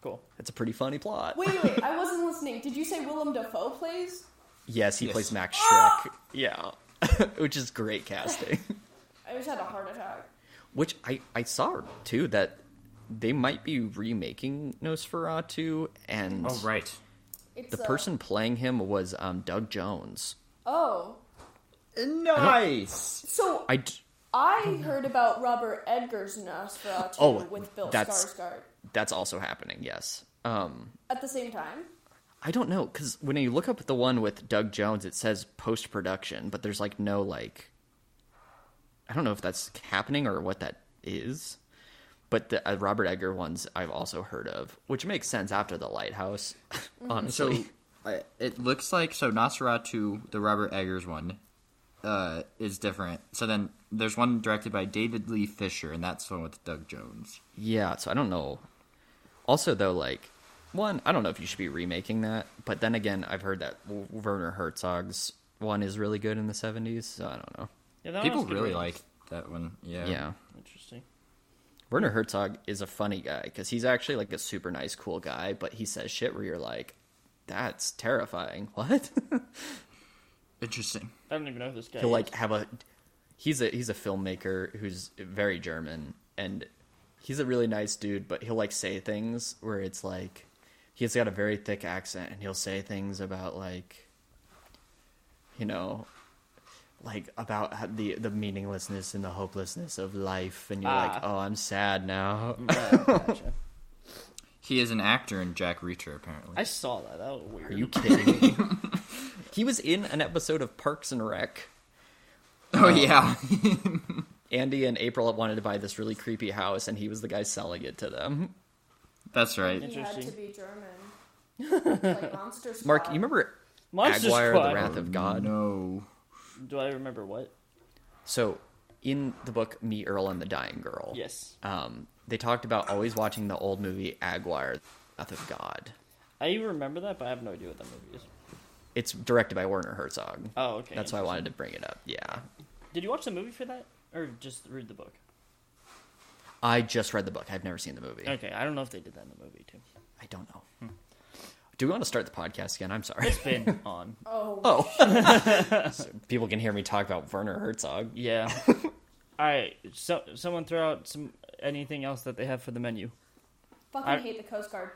Cool. It's a pretty funny plot. Wait, wait, I wasn't listening. Did you say Willem Dafoe plays? Yes, he Yes. plays Max Schreck. Yeah, which is great casting. I just had a heart attack. which I I saw too that they might be remaking Nosferatu, and Oh right. It's the uh, person playing him was um, Doug Jones. Oh, Nice. so I d- I heard about Robert Eggers's Nosferatu Oh, with Bill that's- Skarsgård that's also happening. Yes. Um, at the same time. I don't know because when you look up the one with Doug Jones, it says post production, but there's like no like. I don't know if that's happening or what that is, but the uh, Robert Edgar ones I've also heard of, which makes sense after the Lighthouse. So Honestly, I, it looks like so Nosferatu, the Robert Eggers one, uh, is different. So then there's one directed by David Lee Fisher, and that's one with Doug Jones. Yeah, so I don't know. Also, though, like one, I don't know if you should be remaking that, but then again, I've heard that Werner Herzog's one is really good in the '70s. So I don't know. Yeah, that People really ratings. like that one. Yeah. Yeah, Interesting. Werner Herzog is a funny guy because he's actually like a super nice, cool guy, but he says shit where you're like, "That's terrifying." What? Interesting. I don't even know who this guy He'll is. like have a. He's a he's a filmmaker who's very German, and he's a really nice dude. But he'll like say things where it's like he's got a very thick accent, and he'll say things about like, you know, like about the the meaninglessness and the hopelessness of life, and you're like, Ah. oh, I'm sad now. Right, gotcha. He is an actor in Jack Reacher, apparently. I saw that. That was weird. Are you kidding me? he was in an episode of Parks and Rec. oh yeah. Andy and April wanted to buy this really creepy house, and he was the guy selling it to them. That's right. He had to be German. like Monster Mark, you remember Monster Aguirre, Squad. the Wrath of God? No. Do I remember what? So, in the book Me, Earl, and the Dying Girl, Yes. um, they talked about always watching the old movie Aguirre, the Wrath of God. I remember that, but I have no idea what that movie is. It's directed by Werner Herzog. Oh, okay. That's why I wanted to bring it up. Yeah. Did you watch the movie for that, or just read the book? I just read the book. I've never seen the movie. Okay, I don't know if they did that in the movie too. I don't know. Hmm. Do we want to start the podcast again? I'm sorry. It's been on. Oh, Oh. So people can hear me talk about Werner Herzog. Yeah. All right. So someone throw out some anything else that they have for the menu. fucking I- hate the Coast Guard.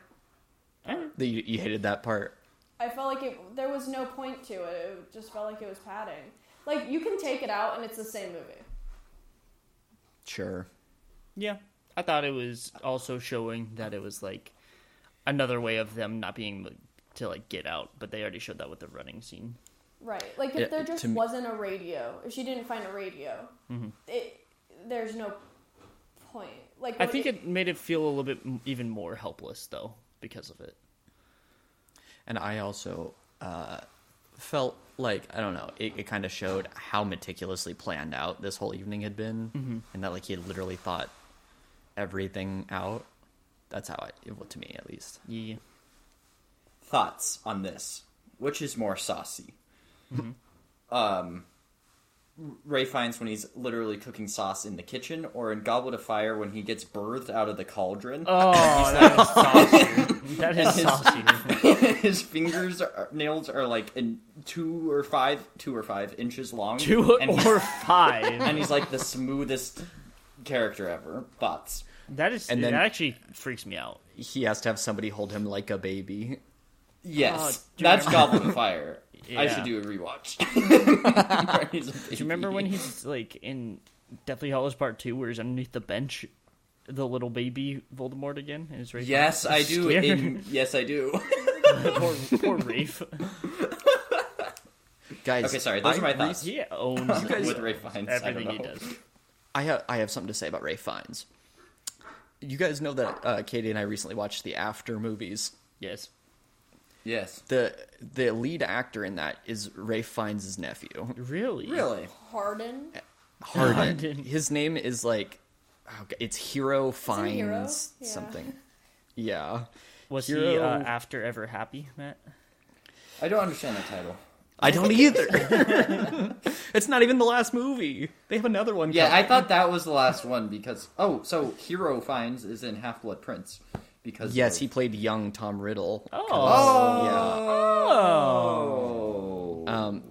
Eh. The- You, you hated that part. I felt like it. There was no point to it. It just felt like it was padding. Like you can take it out and it's the same movie. Sure. Yeah. I thought it was also showing that it was like another way of them not being able to like get out, but they already showed that with the running scene. Right. Like if Yeah, there just wasn't a radio, if she didn't find a radio, mm-hmm. it there's no point. Like I think it made it feel a little bit even more helpless though because of it. And I also uh, felt like I don't know. It, it kind of showed how meticulously planned out this whole evening had been, and that like he had literally thought everything out. That's how I, it, well, to me at least. Yeah. Thoughts on this? Which is more saucy? Um, Ralph Fiennes when he's literally cooking sauce in the kitchen, or in Goblet of Fire when he gets birthed out of the cauldron. Oh, that is saucy. That is saucy. His fingers are, uh, nails are like in two or five, two or five inches long. Two and he's- or five. and he's like the smoothest character ever. Thoughts? That is And then- that actually freaks me out. He has to have somebody hold him like a baby. Yes, Oh, that's remember- Goblet of Fire. I should do a rewatch. Do you remember when he's like in Deathly Hallows Part Two, where he's underneath the bench, the little baby Voldemort again, and it's right. Yes, I do. Scared. In, yes, I do. poor, poor Rafe. Guys, Okay, sorry, those I are my re- thoughts. He owns With Ralph Fiennes, I everything he does. I have I have something to say about Ralph Fiennes. You guys know that uh, Katie and I recently watched the After movies. Yes. Yes. The the lead actor in that is Ralph Fiennes' nephew, Really? Really? Hardin. Hardin. Hardin. His name is like, oh, God, it's Hero it Fiennes Hero? Yeah. something. Yeah, Was he uh, after ever happy, Matt? I don't understand that title. I don't either. it's not even the last movie. They have another one. Yeah, coming. I thought that was the last one because oh, so Hero Fiennes is in Half Blood Prince because Yes, of- he played young Tom Riddle. Oh. Oh. Yeah. Um.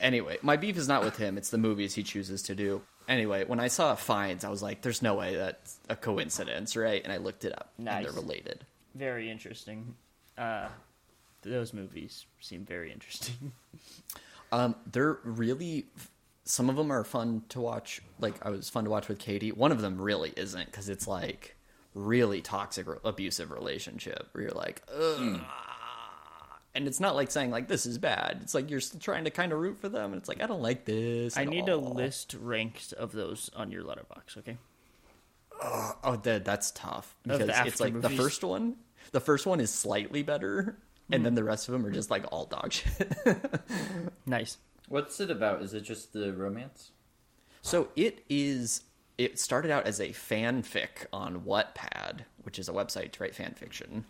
Anyway, my beef is not with him. It's the movies he chooses to do. Anyway, when I saw Fiennes, I was like, "There's no way that's a coincidence, right?" And I looked it up, Nice. and they're related. Very interesting. Uh, those movies seem very interesting. Um, they're really. Some of them are fun to watch. Like I was fun to watch with Katie. One of them really isn't because it's like really toxic, abusive relationship where you're like, ugh. And it's not like saying like this is bad. It's like you're still trying to kind of root for them, and it's like I don't like this. I need a list ranked of those on your Letterboxd. Okay. Oh, that that's tough the because it's after like the first one. The first one is slightly better, and then the rest of them are just like all dog shit. Nice. What's it about? Is it just the romance? So it is. It started out as a fanfic on Wattpad, which is a website to write fan fiction.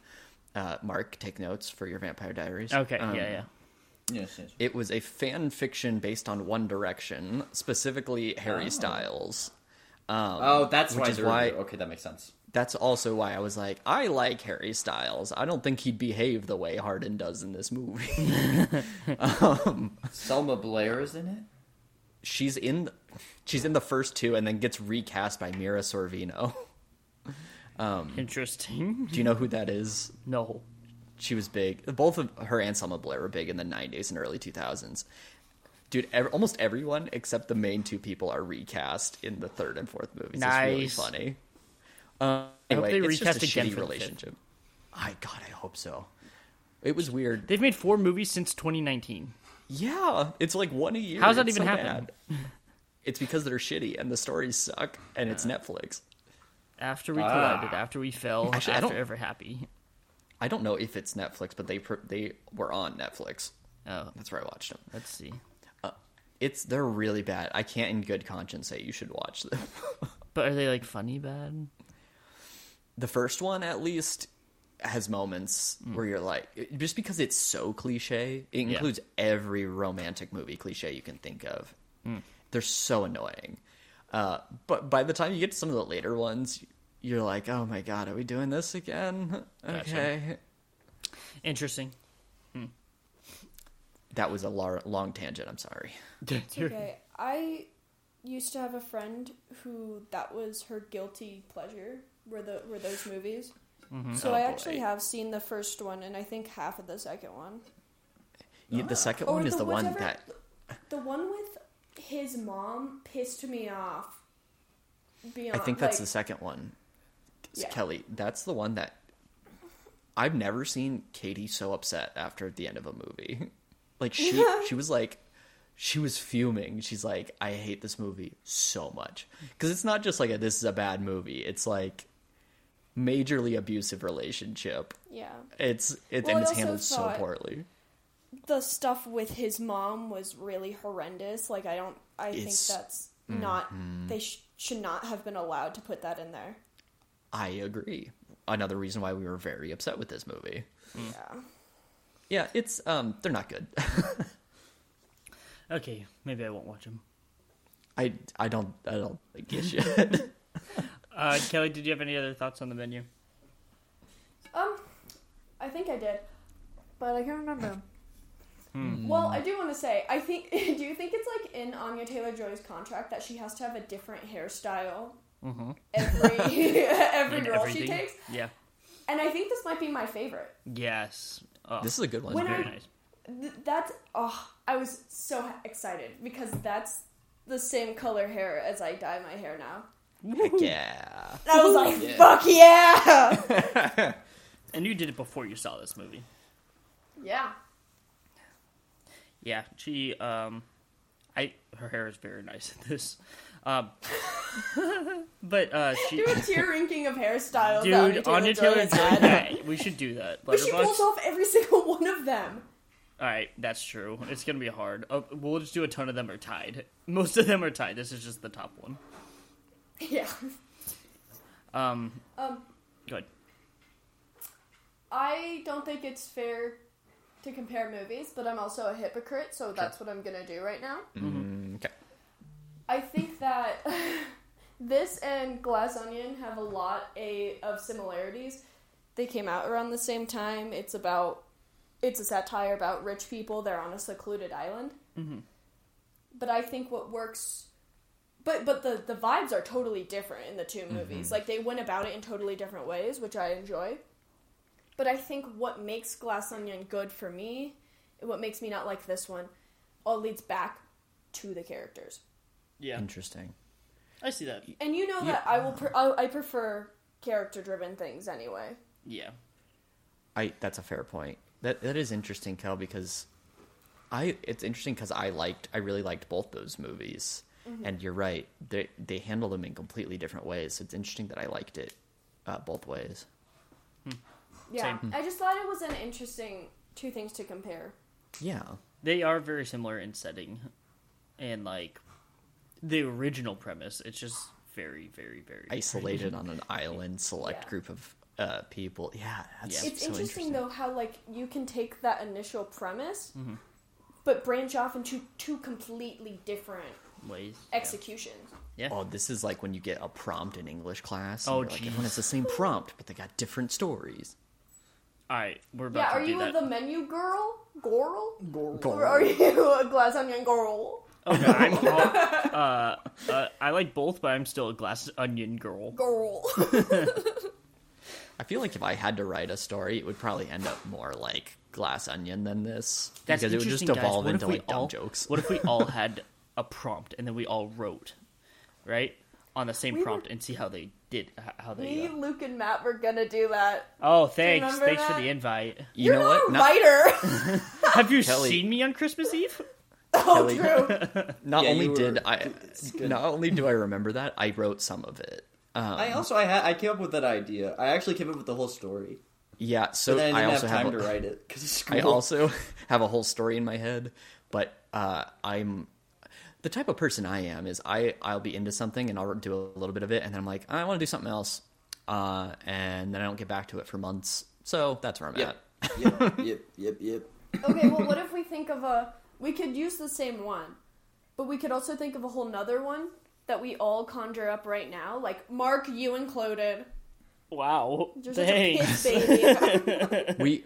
Uh, Mark, take notes for your Vampire Diaries. Okay, Um, yeah, yeah. Yes, yes. It was a fan fiction based on One Direction, specifically Harry Oh. Styles. Um, Oh, that's which why. is why Okay, that makes sense. that's also why I was like, I like Harry Styles. I don't think he'd behave the way Hardin does in this movie. Selma Blair is in it. she's in, she's in the first two, and then gets recast by Mira Sorvino. Interesting. Do you know who that is? No. She was big. Both of her and Selma Blair were big in the '90s and early 2000s. Dude, almost everyone except the main two people are recast in the third and fourth movies. It's really Nice. funny. Uh, I hope anyway, they it's just a recast again shitty for the fifth. relationship. I God, I hope so. It was weird. They've made four movies since 2019. Yeah, it's like one a year. How's that It's even so happen? bad. It's because they're shitty and the stories suck, and it's Netflix. After we Ah. collided, after we fell, Actually, after ever happy. I don't know if it's Netflix, but they pr- they were on Netflix. Oh, That's where I watched them. let's see. It's they're really bad. I can't, in good conscience, say you should watch them. But are they like funny bad? the first one, at least, has moments where you're like, just because it's so cliche, it includes every romantic movie cliche you can think of. They're so annoying. Uh, but by the time you get to some of the later ones, you're like, oh my god, are we doing this again? Gotcha. Okay. Interesting. That was a lar- long tangent. I'm sorry. It's okay. I used to have a friend who that was her guilty pleasure were the were those movies. Mm-hmm. So Oh, I actually have seen the first one and I think half of the second one. Yeah, the second Or one is the the one whatever- that The one with his mom pissed me off. Beyond, I think that's like, the second one. Yeah. Kelly, that's the one that I've never seen Katie so upset after the end of a movie. Like she she was like she was fuming. She's like, I hate this movie so much because it's not just like a, this is a bad movie. It's like majorly abusive relationship. yeah. It's it Well, and it's handled so poorly. The stuff with his mom was really horrendous. Like I don't I It's- think that's not mm-hmm. they sh- should not have been allowed to put that in there. I agree. Another reason why we were very upset with this movie. Yeah. Yeah, it's um they're not good. Okay, maybe I won't watch them. I I don't I don't think you should. Uh, Kelly, did you have any other thoughts on the menu? Um, I think I did, but I can't remember. Hmm. Well, I do want to say, I think. do you think it's like in Anya Taylor Joy's contract that she has to have a different hairstyle every every And role she takes? Yeah. And I think this might be my favorite. Yes. Oh, this is a good one. When very I- nice. Th- That's oh, I was so excited because that's the same color hair as I dye my hair now. Heck yeah. I was like, fuck yeah! And you did it before you saw this movie. yeah. Yeah, she um I her hair is very nice in this. Um but uh she Do a tear ranking of hairstyles. Dude, that Anya Taylor Joy, yeah, we should do that. But she pulls off every single one of them. All right, that's true. It's gonna be hard. Uh, we'll just do a ton of them are tied. Most of them are tied. This is just the top one. Yeah. Um, Um, good. I don't think it's fair to compare movies, but I'm also a hypocrite, so that's what I'm gonna do right now. Mm, okay. I think that this and Glass Onion have a lot a, of similarities. They came out around the same time. It's about it's a satire about rich people. They're on a secluded island. Mm-hmm. But I think what works, but but the the vibes are totally different in the two mm-hmm. movies. Like they went about it in totally different ways, which I enjoy. But I think what makes Glass Onion good for me, and what makes me not like this one, all leads back to the characters. Yeah, Interesting. I see that. And you know that I will. Pre- I, I prefer character-driven things anyway. Yeah, I that's a fair point. That that is interesting, Kel, because I it's interesting because I liked I really liked both those movies, and you're right they they handle them in completely different ways. So it's interesting that I liked it uh, both ways. Yeah, Same. I just thought it was an interesting two things to compare. Yeah, they are very similar in setting and like the original premise. It's just very, very, very Isolated on an island, select Yeah. group of uh, people. Yeah, that's Yeah. It's so interesting, though how like you can take that initial premise, Mm-hmm. but branch off into two completely different ways. executions. Yeah. Oh, this is like when you get a prompt in English class. Oh, and you're like, everyone has the same prompt, but they got different stories. All right, we're about Yeah, to are do you that. the menu girl? Girl? Girl. Or are you a glass onion girl? Oh no, I'm all, uh, uh, I like both, but I'm still a glass onion girl. Girl. I feel like if I had to write a story, it would probably end up more like Glass Onion than this, That's because it would just interesting, guys. evolve What into if we like dumb all, jokes. What if we all had a prompt and then we all wrote, right, on the same We prompt were- and see how they did, how they. Me, Uh... Luke, and Matt were gonna do that. Oh, thanks, remember thanks for the invite. You You're know not what? a Not, writer. Have you Kelly. seen me on Christmas Eve? oh, Kelly. true. not Yeah, only you did were- I, not only do I remember that, I wrote some of it. Um, I also I had I came up with that idea. I actually came up with the whole story. yeah, so then I I didn't also have time have. to write it because of school. I also have a whole story in my head, but uh, I'm the type of person I am is I I'll be into something and I'll do a little bit of it and then I'm like I want to do something else, uh, and then I don't get back to it for months. So that's where I'm Yep. at. yep, yep, yep, yep. okay, well, what if we think of a. We could use the same one, but we could also think of a whole nother one that we all conjure up right now. Like, Mark, you included. Wow, You're thanks. such a baby. we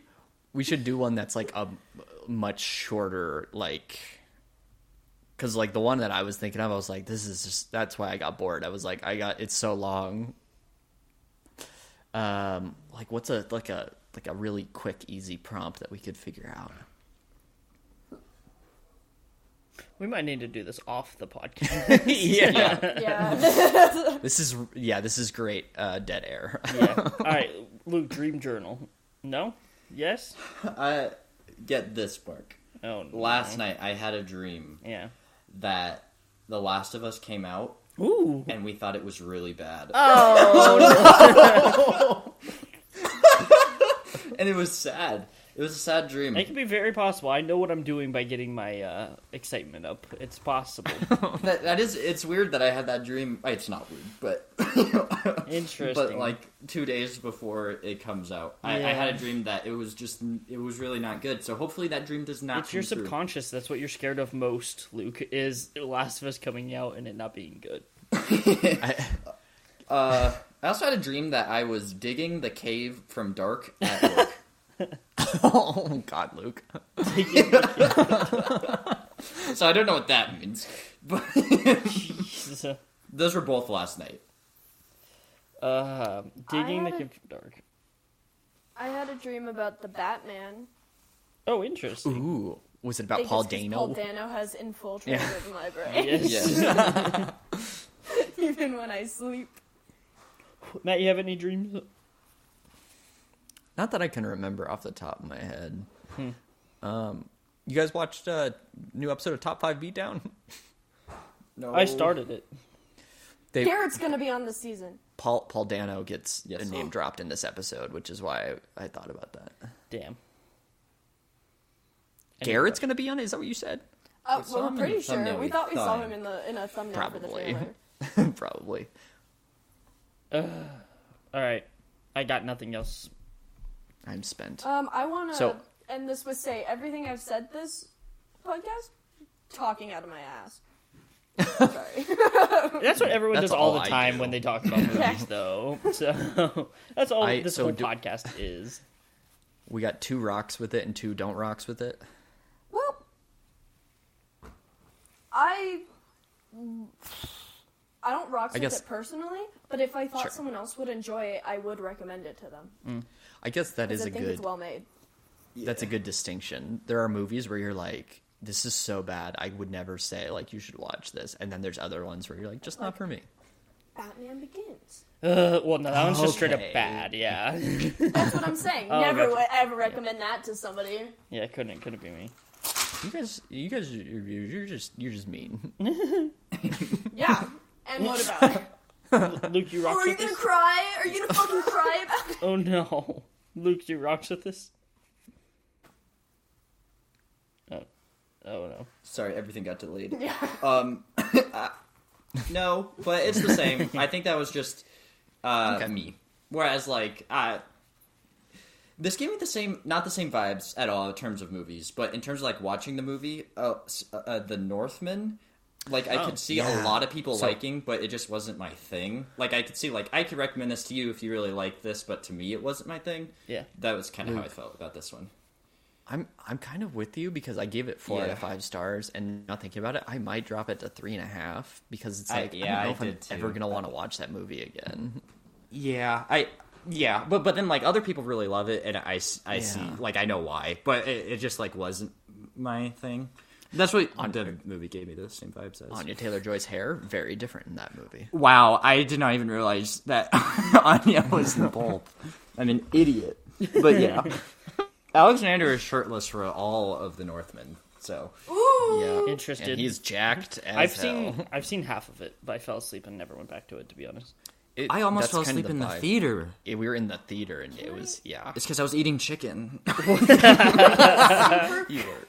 we should do one that's like a much shorter like because like the one that i was thinking of i was like this is just that's why i got bored i was like i got it's so long um like what's a like a like a really quick easy prompt that we could figure out We might need to do this off the podcast. yeah yeah. this is yeah this is great uh dead air yeah. All right, Luke, dream journal. No. Yes. I get this, Mark. Oh. no. Last night I had a dream Yeah. that The Last of Us came out, Ooh. and we thought it was really bad, Oh. No. and it was sad. It was a sad dream. It could be very possible. I know what I'm doing by getting my uh, excitement up. It's possible. That, that is, it's weird that I had that dream. It's not weird, but Interesting. but like two days before it comes out, I, I had a dream that it was just it was really not good. So hopefully that dream does not. it's your subconscious. That's what you're scared of most, Luke. Is Last of Us coming out and it not being good. Uh, I also had a dream that I was digging the cave from Dark at work. oh god luke so I don't know what that means, but uh, those were both last night. Uh, digging the had a- cave dark. I had a dream about the Batman. Oh, interesting. ooh was it about think paul dano Paul Dano has infiltrated Yeah. my brain, Yes. Yes. even when I sleep. Matt, you have any dreams? Not that I can remember off the top of my head. Hmm. Um, you guys watched a new episode of Top Five Beatdown? No, I started it. They Garrett's gonna be on the season. Paul Paul Dano gets Yes. a name dropped in this episode, which is why I, I thought about that. Damn. Garrett's gonna be on it. Is that what you said? Uh, saw well, him we're pretty sure. thumbnail We we thought we saw saw him him. in the in a thumbnail for the Probably. trailer. Probably. All right. I got nothing else. I'm spent. Um, I want to So- end this with say everything I've said this podcast, talking out of my ass. Sorry. That's what everyone That's does all all the time when they talk about movies, though. So that's all I- this so whole do- podcast is. we got two rocks with it and two don't rocks with it. well, I I don't rock I with guess- it personally, but if I thought Sure. someone else would enjoy it, I would recommend it to them I guess that because is I a think good. it's well made. That's a good distinction. There are movies where you're like, "This is so bad, I would never say like you should watch this," and then there's other ones where you're like, "Just not for me." Batman Begins. Uh, well, no, that one's just straight up bad. Yeah, That's what I'm saying. Oh, Never gotcha. would ever recommend that to somebody. yeah, it couldn't couldn't be me. You guys, you guys, you're, you're just you're just mean. Yeah. And what about? Luke, you Oh, rocks are you gonna this? cry? Are you gonna fucking cry about it? Oh no, Luke, you rocks with this? Oh, Oh no. Sorry, everything got delayed. Yeah. Um, uh, no, but it's the same. I think that was just uh, Okay. me. Whereas, like, uh, this gave me the same, not the same vibes at all in terms of movies, but in terms of like watching the movie, uh, uh, uh, The Northman. Like I Oh, could see yeah. a lot of people So- liking, but it just wasn't my thing. Like I could see, like I could recommend this to you if you really like this, but to me it wasn't my thing. Yeah. That was kind of how I felt about this one. I'm I'm kind of with you because I gave it four out of five stars, and not thinking about it, I might drop it to three and a half because it's I- like I, yeah, don't know I if I'm too. ever gonna want to watch that movie again. Yeah, I yeah, but but then like other people really love it, and I see Yeah. like I know why, but it, it just like wasn't my thing. That's what On- the movie gave me the same vibes as. Anya Taylor Joy's hair very different in that movie. Wow, I did not even realize that Anya was the bulb. I'm an idiot, but yeah. Alexander is shirtless for all of the Northman, so Ooh. Yeah, Interested. And he's jacked as I've hell. seen I've seen half of it, but I fell asleep and never went back to it. To be honest. It- I almost fell kind of asleep in the vibe. theater. Yeah, we were in the theater, and it was yeah. It's because I was eating chicken. You were.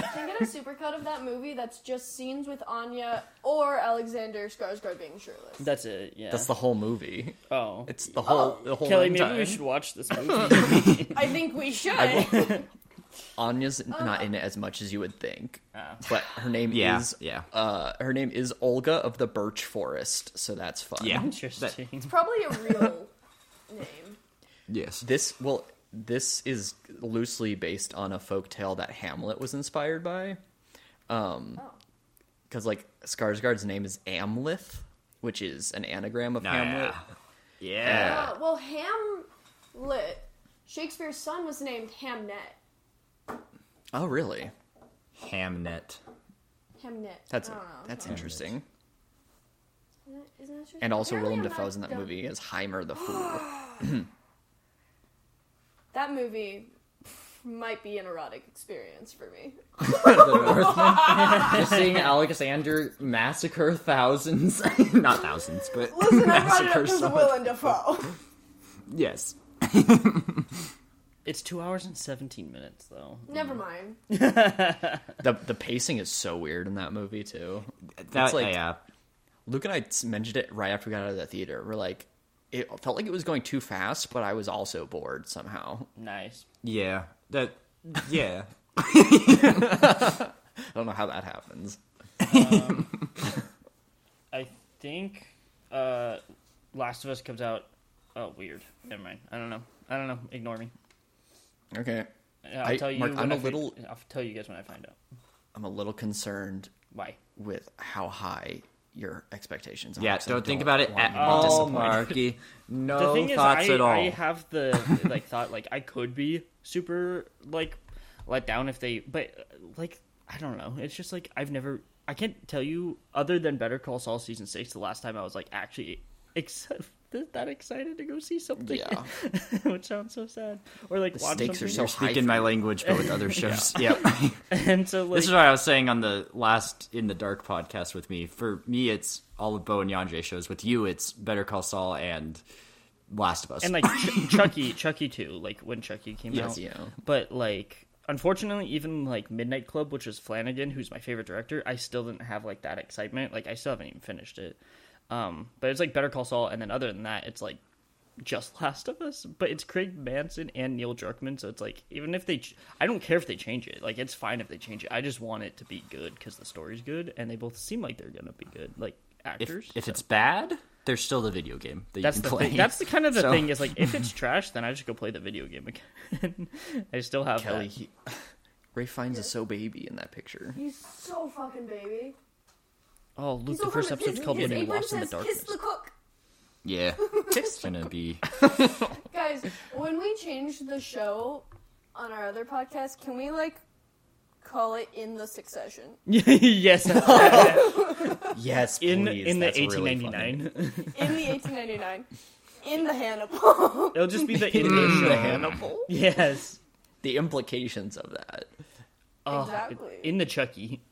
can I get a supercut of that movie that's just scenes with Anya or Alexander Skarsgård being shirtless? That's it. Yeah. That's the whole movie. oh. It's the whole the whole Kelly, maybe time. we should watch this movie. I think we should. Anya's not in it as much as you would think, but her name Yeah, is yeah. Uh, her name is Olga of the Birch Forest, so that's fun. Yeah. Interesting. It's probably a real name. yes. This well, this is loosely based on a folk tale that Hamlet was inspired by. Um, Oh. because like Skarsgård's name is Amleth, which is an anagram of Hamlet. Yeah. Uh, well, Hamlet, Shakespeare's son was named Hamnet. Oh, really? Hamnet. Hamnet. That's I don't know. that's interesting. Isn't that- isn't that? And also Apparently Willem I'm Dafoe's in that dumb. movie as Heimir the Fool. That movie might be an erotic experience for me. the Northman. Just seeing Alexander massacre thousands. Not thousands, but Listen, I brought it up massacre because of someone. Willem Dafoe. Yes. It's two hours and seventeen minutes though. Never mind. the the pacing is so weird in that movie too. That, like- yeah. Luke and I s- mentioned it right after we got out of the theater. We're like, it felt like it was going too fast, but I was also bored somehow. Nice. Yeah. That. Yeah. I don't know how that happens. I think uh, Last of Us comes out. Oh, weird. Never mind. I don't know. I don't know. Ignore me. Okay, I'll I- tell you. Mark, I'm I a fi- little- I'll tell you guys when I find out. I'm a little concerned Why? with how high your expectations are. Yeah. 'cause I Don't think about it at you to be all, disappointed. Marky. No the thing is, I, at all. I have the like thought like I could be super like let down if they, but like I don't know. It's just like I've never. I can't tell you other than Better Call Saul season six. The last time I was like actually ex- that excited to go see something. Yeah. which sounds so sad. Or like The watch stakes are something. so You're high speaking my language, but with other shows. Yep. and so like this is what I was saying on the last in the dark podcast with me. For me, it's all of Bo and Yandre shows. With you, it's Better Call Saul and Last of Us. and like Ch- Chucky, Chucky too. Like when Chucky came Yes. out. Yeah. But like, unfortunately, even like Midnight Club, which is Flanagan, who's my favorite director, I still didn't have like that excitement. Like I still haven't even finished it. Um, but it's like Better Call Saul, and then other than that, it's like just Last of Us. But it's Craig Mazin and Neil Druckmann, so it's like even if they, ch- I don't care if they change it. Like it's fine if they change it. I just want it to be good because the story's good, and they both seem like they're gonna be good, like actors. if so. it's bad, there's still the video game that That's you the play. thing. That's the kind of the So- thing is like if it's trash, then I just go play the video game again. I still have Kelly, that. he, Ralph Fiennes is so baby in that picture. He's so fucking baby. Oh, Luke, He's the first fucking- episode's his- called his When You Lost in the says, Darkness. Kiss the cook. yeah. It's gonna be. Guys, when we change the show on our other podcast, can we like call it in the succession? yes, Yes, in please, in the that's really funny. 1899. In the 1899. In the Hannibal. It'll just be the in In the the show. Hannibal. Yes. The implications of that. Oh, Exactly. In. In the Chucky.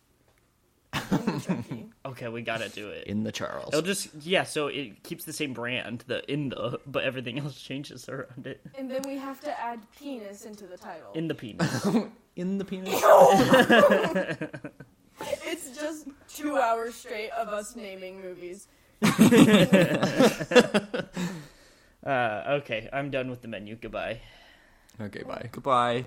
Okay, we gotta do it. In the Charles. It'll just yeah, so it keeps the same brand, the in the, but everything else changes around it. And then we have to add penis into the title. In the penis. In the penis. It's just two hours straight of us naming movies. Uh, okay, I'm done with the menu. Goodbye. okay, bye. Goodbye.